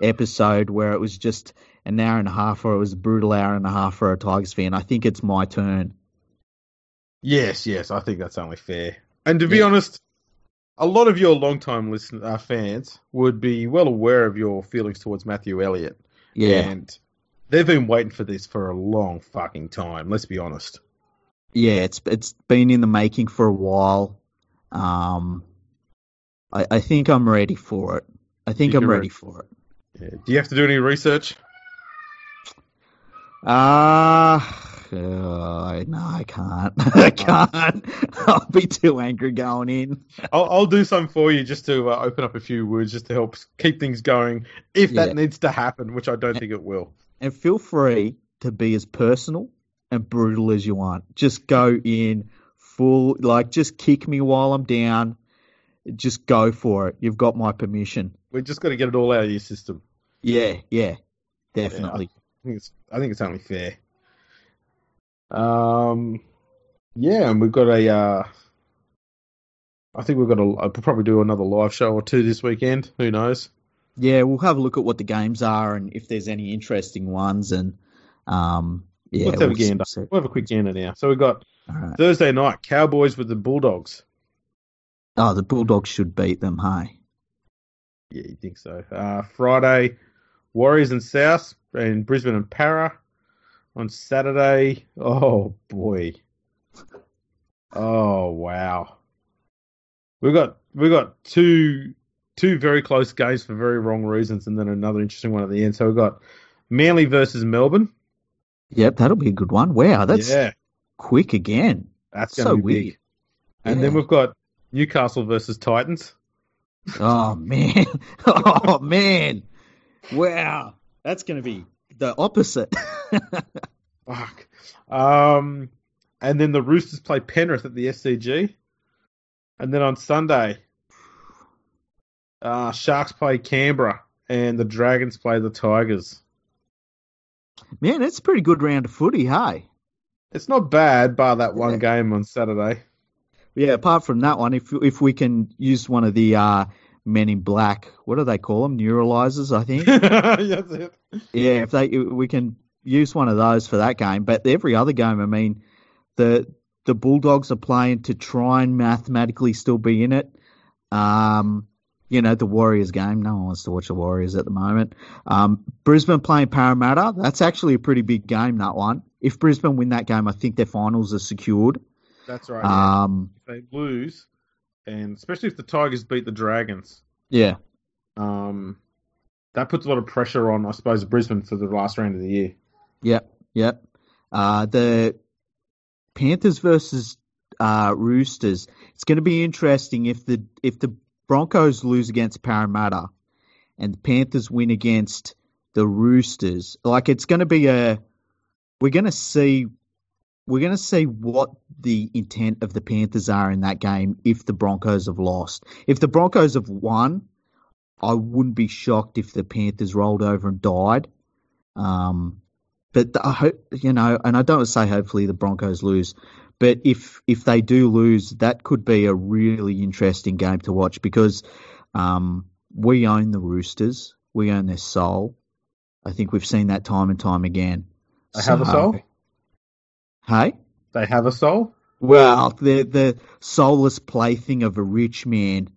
episode where it was just an hour and a half, or it was a brutal hour and a half for a Tigers fan. I think it's my turn. Yes, yes, I think that's only fair. And to be Yeah. honest, a lot of your long-time listen uh, fans would be well aware of your feelings towards Matthew Elliott, Yeah, and they've been waiting for this for a long fucking time. Let's be honest. yeah, it's it's been in the making for a while. Um, I, I think I'm ready for it. I think Think I'm ready ready. for it. Yeah. Do you have to do any research? Ah, uh, no, I can't. I can't. I'll be too angry going in. I'll, I'll do some for you just to uh, open up a few words, just to help keep things going. If Yeah. that needs to happen, which I don't think it will. And feel free to be as personal and brutal as you want. Just go in full, like, just kick me while I'm down. Just go for it. You've got my permission. We're just got to get it all out of your system. Yeah, yeah, definitely. I think it's I think it's only fair. Um, yeah, and we've got a. Uh, I think we've got a. I'll probably do another live show or two this weekend. Who knows? Yeah, we'll have a look at what the games are and if there's any interesting ones. And um, yeah, Let's have a we'll gander. see. We'll have a quick gander now. So we've got All right. Thursday night Cowboys with the Bulldogs. Oh, the Bulldogs should beat them. Hey. Yeah, you think so? Uh, Friday Warriors and South and Brisbane and Para. On Saturday, oh boy, oh wow, we got we got two two very close games for very wrong reasons, and then another interesting one at the end. So we've got Manly versus Melbourne. Yep, that'll be a good one. Wow, that's yeah, quick again. that's so be weird. big. And then we've got Newcastle versus Titans. Oh man, oh man, wow, that's going to be the opposite. Fuck. Um, and then the Roosters play Penrith at the SCG. And then on Sunday, uh, Sharks play Canberra, and the Dragons play the Tigers. man, that's a pretty good round of footy, hey. It's not bad, bar that one Yeah. game on Saturday. Yeah, apart from that one, if if we can use one of the uh, men in black, what do they call them? Neuralizers, I think. Yeah, if they we can use one of those for that game, but every other game, I mean, the the Bulldogs are playing to try and mathematically still be in it. Um, you know, the Warriors game. No one wants to watch the Warriors at the moment. Um, Brisbane playing Parramatta. That's actually a pretty big game. That one. If Brisbane win that game, I think their finals are secured. That's right. yeah. Um, if they lose, and especially if the Tigers beat the Dragons, yeah. um, that puts a lot of pressure on, I suppose, Brisbane for the last round of the year. Yep, yep. Uh, the Panthers versus uh, Roosters. It's going to be interesting if the if the Broncos lose against Parramatta and the Panthers win against the Roosters. Like it's going to be a we're going to see we're going to see what the intent of the Panthers are in that game if the Broncos have lost. If the Broncos have won, I wouldn't be shocked if the Panthers rolled over and died. Um, but I hope you know, and I don't say hopefully the Broncos lose, but if if they do lose, that could be a really interesting game to watch because um, we own the Roosters, we own their soul. I think we've seen that time and time again. They have a soul. Hey. They have a soul. Well, they're the soulless plaything of a rich man.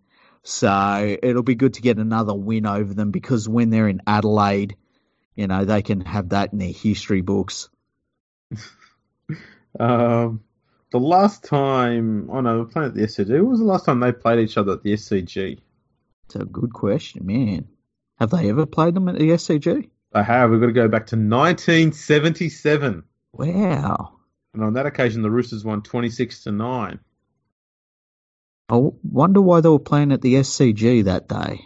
So it'll be good to get another win over them because when they're in Adelaide, you know, they can have that in their history books. Um, the last time, oh no, they're playing at the SCG. When was the last time they played each other at the SCG? It's a good question, man. Have they ever played them at the SCG? They have. We've got to go back to 1977, Wow. And on that occasion, the Roosters won 26 to nine. I wonder why they were playing at the SCG that day.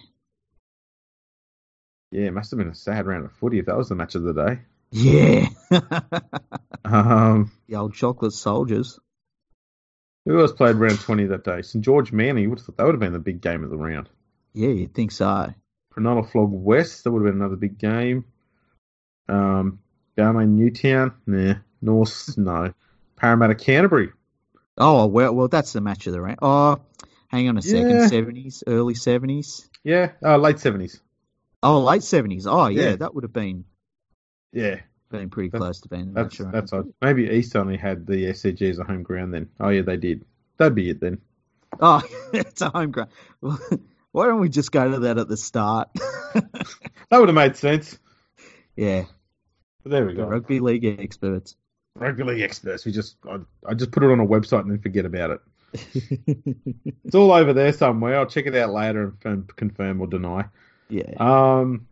Yeah, it must have been a sad round of footy if that was the match of the day. Yeah. Um, the old chocolate soldiers. who else played round 20 that day? St George Manly. You Would have thought that would have been the big game of the round. Yeah, you'd think so. Cronulla Flog West. That would have been another big game. Um, Balmain Newtown. Nah. North. No. Parramatta Canterbury. Oh, well, well, that's the match of the round. Oh, hang on a second. Yeah. 70s, early 70s? Yeah. Uh, late 70s. Oh, late 70s. Oh, yeah, Yeah. that would have been Yeah. been pretty close to being the That's match that's odd. Maybe East only had the SCG as a home ground then. Oh yeah, they did. That'd be it then. Oh, it's a home ground. Why don't we just go to that at the start? That would have made sense. yeah, But there we the go. rugby league experts. League experts. We just I, I just put it on a website and then forget about it. It's all over there somewhere. I'll check it out later and confirm or deny. yeah. Um,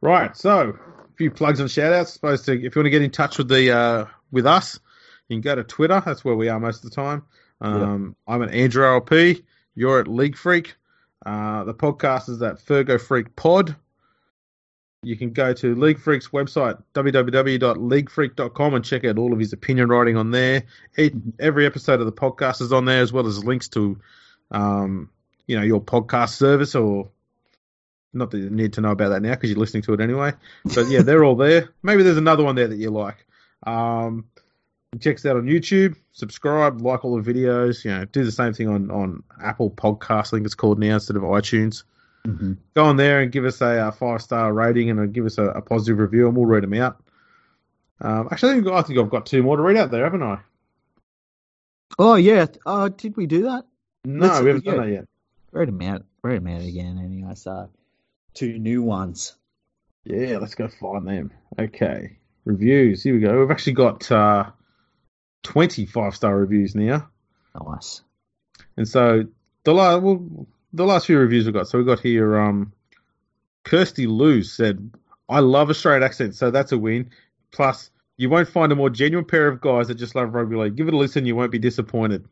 right. So a few plugs and shout outs. Supposed to if you want to get in touch with the uh, with us, you can go to Twitter. That's where we are most of the time. Um, I'm at Andrew LP. You're at League Freak. Uh, the podcast is at Fergo Freak Pod. You can go to League Freak's website, www.leaguefreak.com, and check out all of his opinion writing on there. Every episode of the podcast is on there, as well as links to, um, you know, your podcast service or not that you need to know about that now because you're listening to it anyway. But yeah, they're all there. Maybe there's another one there that you like. Um, check us out on YouTube. Subscribe, like all the videos. You know, do the same thing on on Apple Podcast. I think it's called now instead of iTunes. Mhm. Go on there and give us a, uh five star rating and uh, give us a, a positive review, and we'll read them out. Um, actually, I think, I think I've got two more to read out there, haven't I? Oh, yeah. Oh, did we do that? No, Let's- we haven't yeah. done that yet. Read them out. Read them out again, anyway. So, two new ones. Yeah, let's go find them. Okay. Reviews. Here we go. We've actually got uh, 20 five star reviews now. Nice. And so the la- well, the last few reviews we got. So we got here. Um, Kirsty Lou said, "I love a straight accent, so that's a win. Plus, you won't find a more genuine pair of guys that just love rugby league. Give it a listen, you won't be disappointed."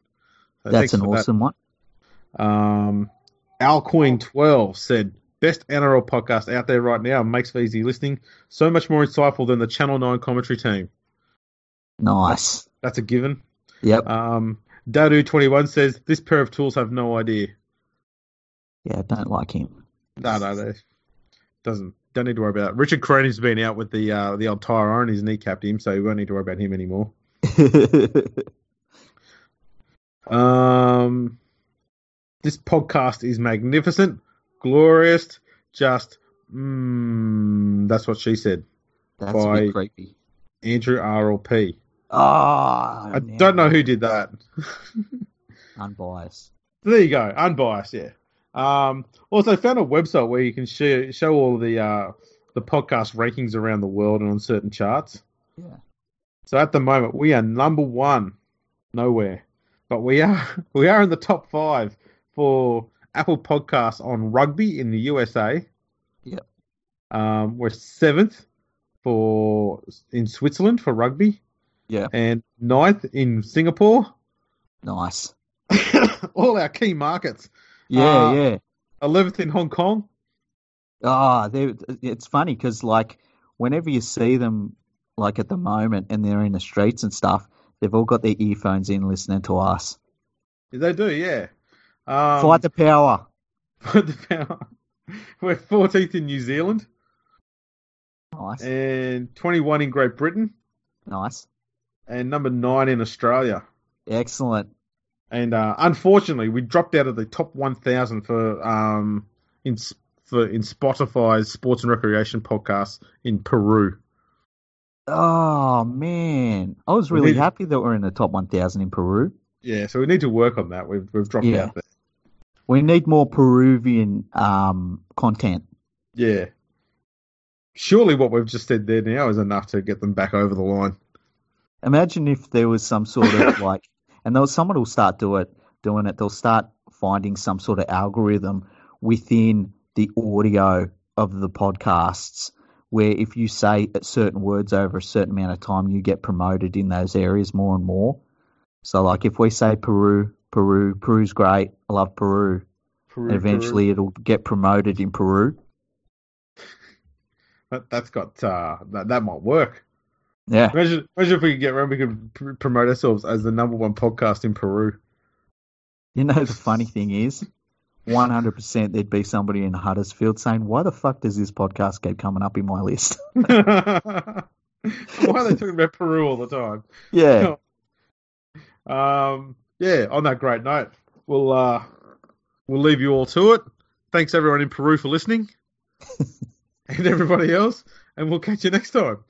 So That's an for that. awesome one. Um, Alcoin12 said, best NRL podcast out there right now. Makes for easy listening. So much more insightful than the Channel 9 commentary team. Nice. That's a given. Yep. Um, Dadu21 says, this pair of tools have no idea. Yeah, don't like him. No, no, they doesn't. Don't need to worry about that. Richard Cronin's been out with the uh, the old tire iron. He's kneecapped him, so we won't need to worry about him anymore. Um, this podcast is magnificent, glorious, just mm, that's what she said. That's a bit creepy. Andrew RLP. Oh, I don't know who did that. Unbiased. there you go, unbiased. Yeah. Um, also, I found a website where you can share, show all the uh, the podcast rankings around the world and on certain charts. Yeah. So at the moment, we are number one, nowhere, but we are we are in the top five for Apple Podcasts on rugby in the USA. Yep. Um, we're seventh for in Switzerland for rugby. Yeah. And ninth in Singapore. Nice. all our key markets. Yeah, Uh, yeah. Eleventh in Hong Kong. Ah, they it's funny because like whenever you see them like at the moment and they're in the streets and stuff, they've all got their earphones in listening to us. They do, yeah. Um, Fight the power. Fight the power. We're 14th in New Zealand Nice, and 21 in Great Britain nice, and number nine in Australia. excellent. And uh, unfortunately, we dropped out of the top 1,000 for um in for in Spotify's sports and recreation podcasts in Peru. Oh man, I was really need- happy that we're in the top 1,000 in Peru. Yeah, so we need to work on that. We've we've dropped Yeah. out there. We need more Peruvian um, content. Yeah. Surely what we've just said there now is enough to get them back over the line. Imagine if there was some sort of like, and there was someone will start do it, doing it. They'll start finding some sort of algorithm within the audio of the podcasts, where if you say certain words over a certain amount of time, you get promoted in those areas more and more. So, like if we say Peru, Peru, Peru's great. I love Peru. Peru, and eventually, it'll get promoted in Peru. Peru. That, that's got uh, that that might work. Yeah, Imagine, imagine if we could get around, we could pr- promote ourselves as the number one podcast in Peru. You know, the funny thing is, 100% there'd be somebody in Huddersfield saying, Why the fuck does this podcast keep coming up in my list? Why are they talking about Peru all the time? yeah. Um, yeah. On that great note, we'll uh, we'll leave you all to it. Thanks everyone in Peru for listening, and everybody else, and we'll catch you next time.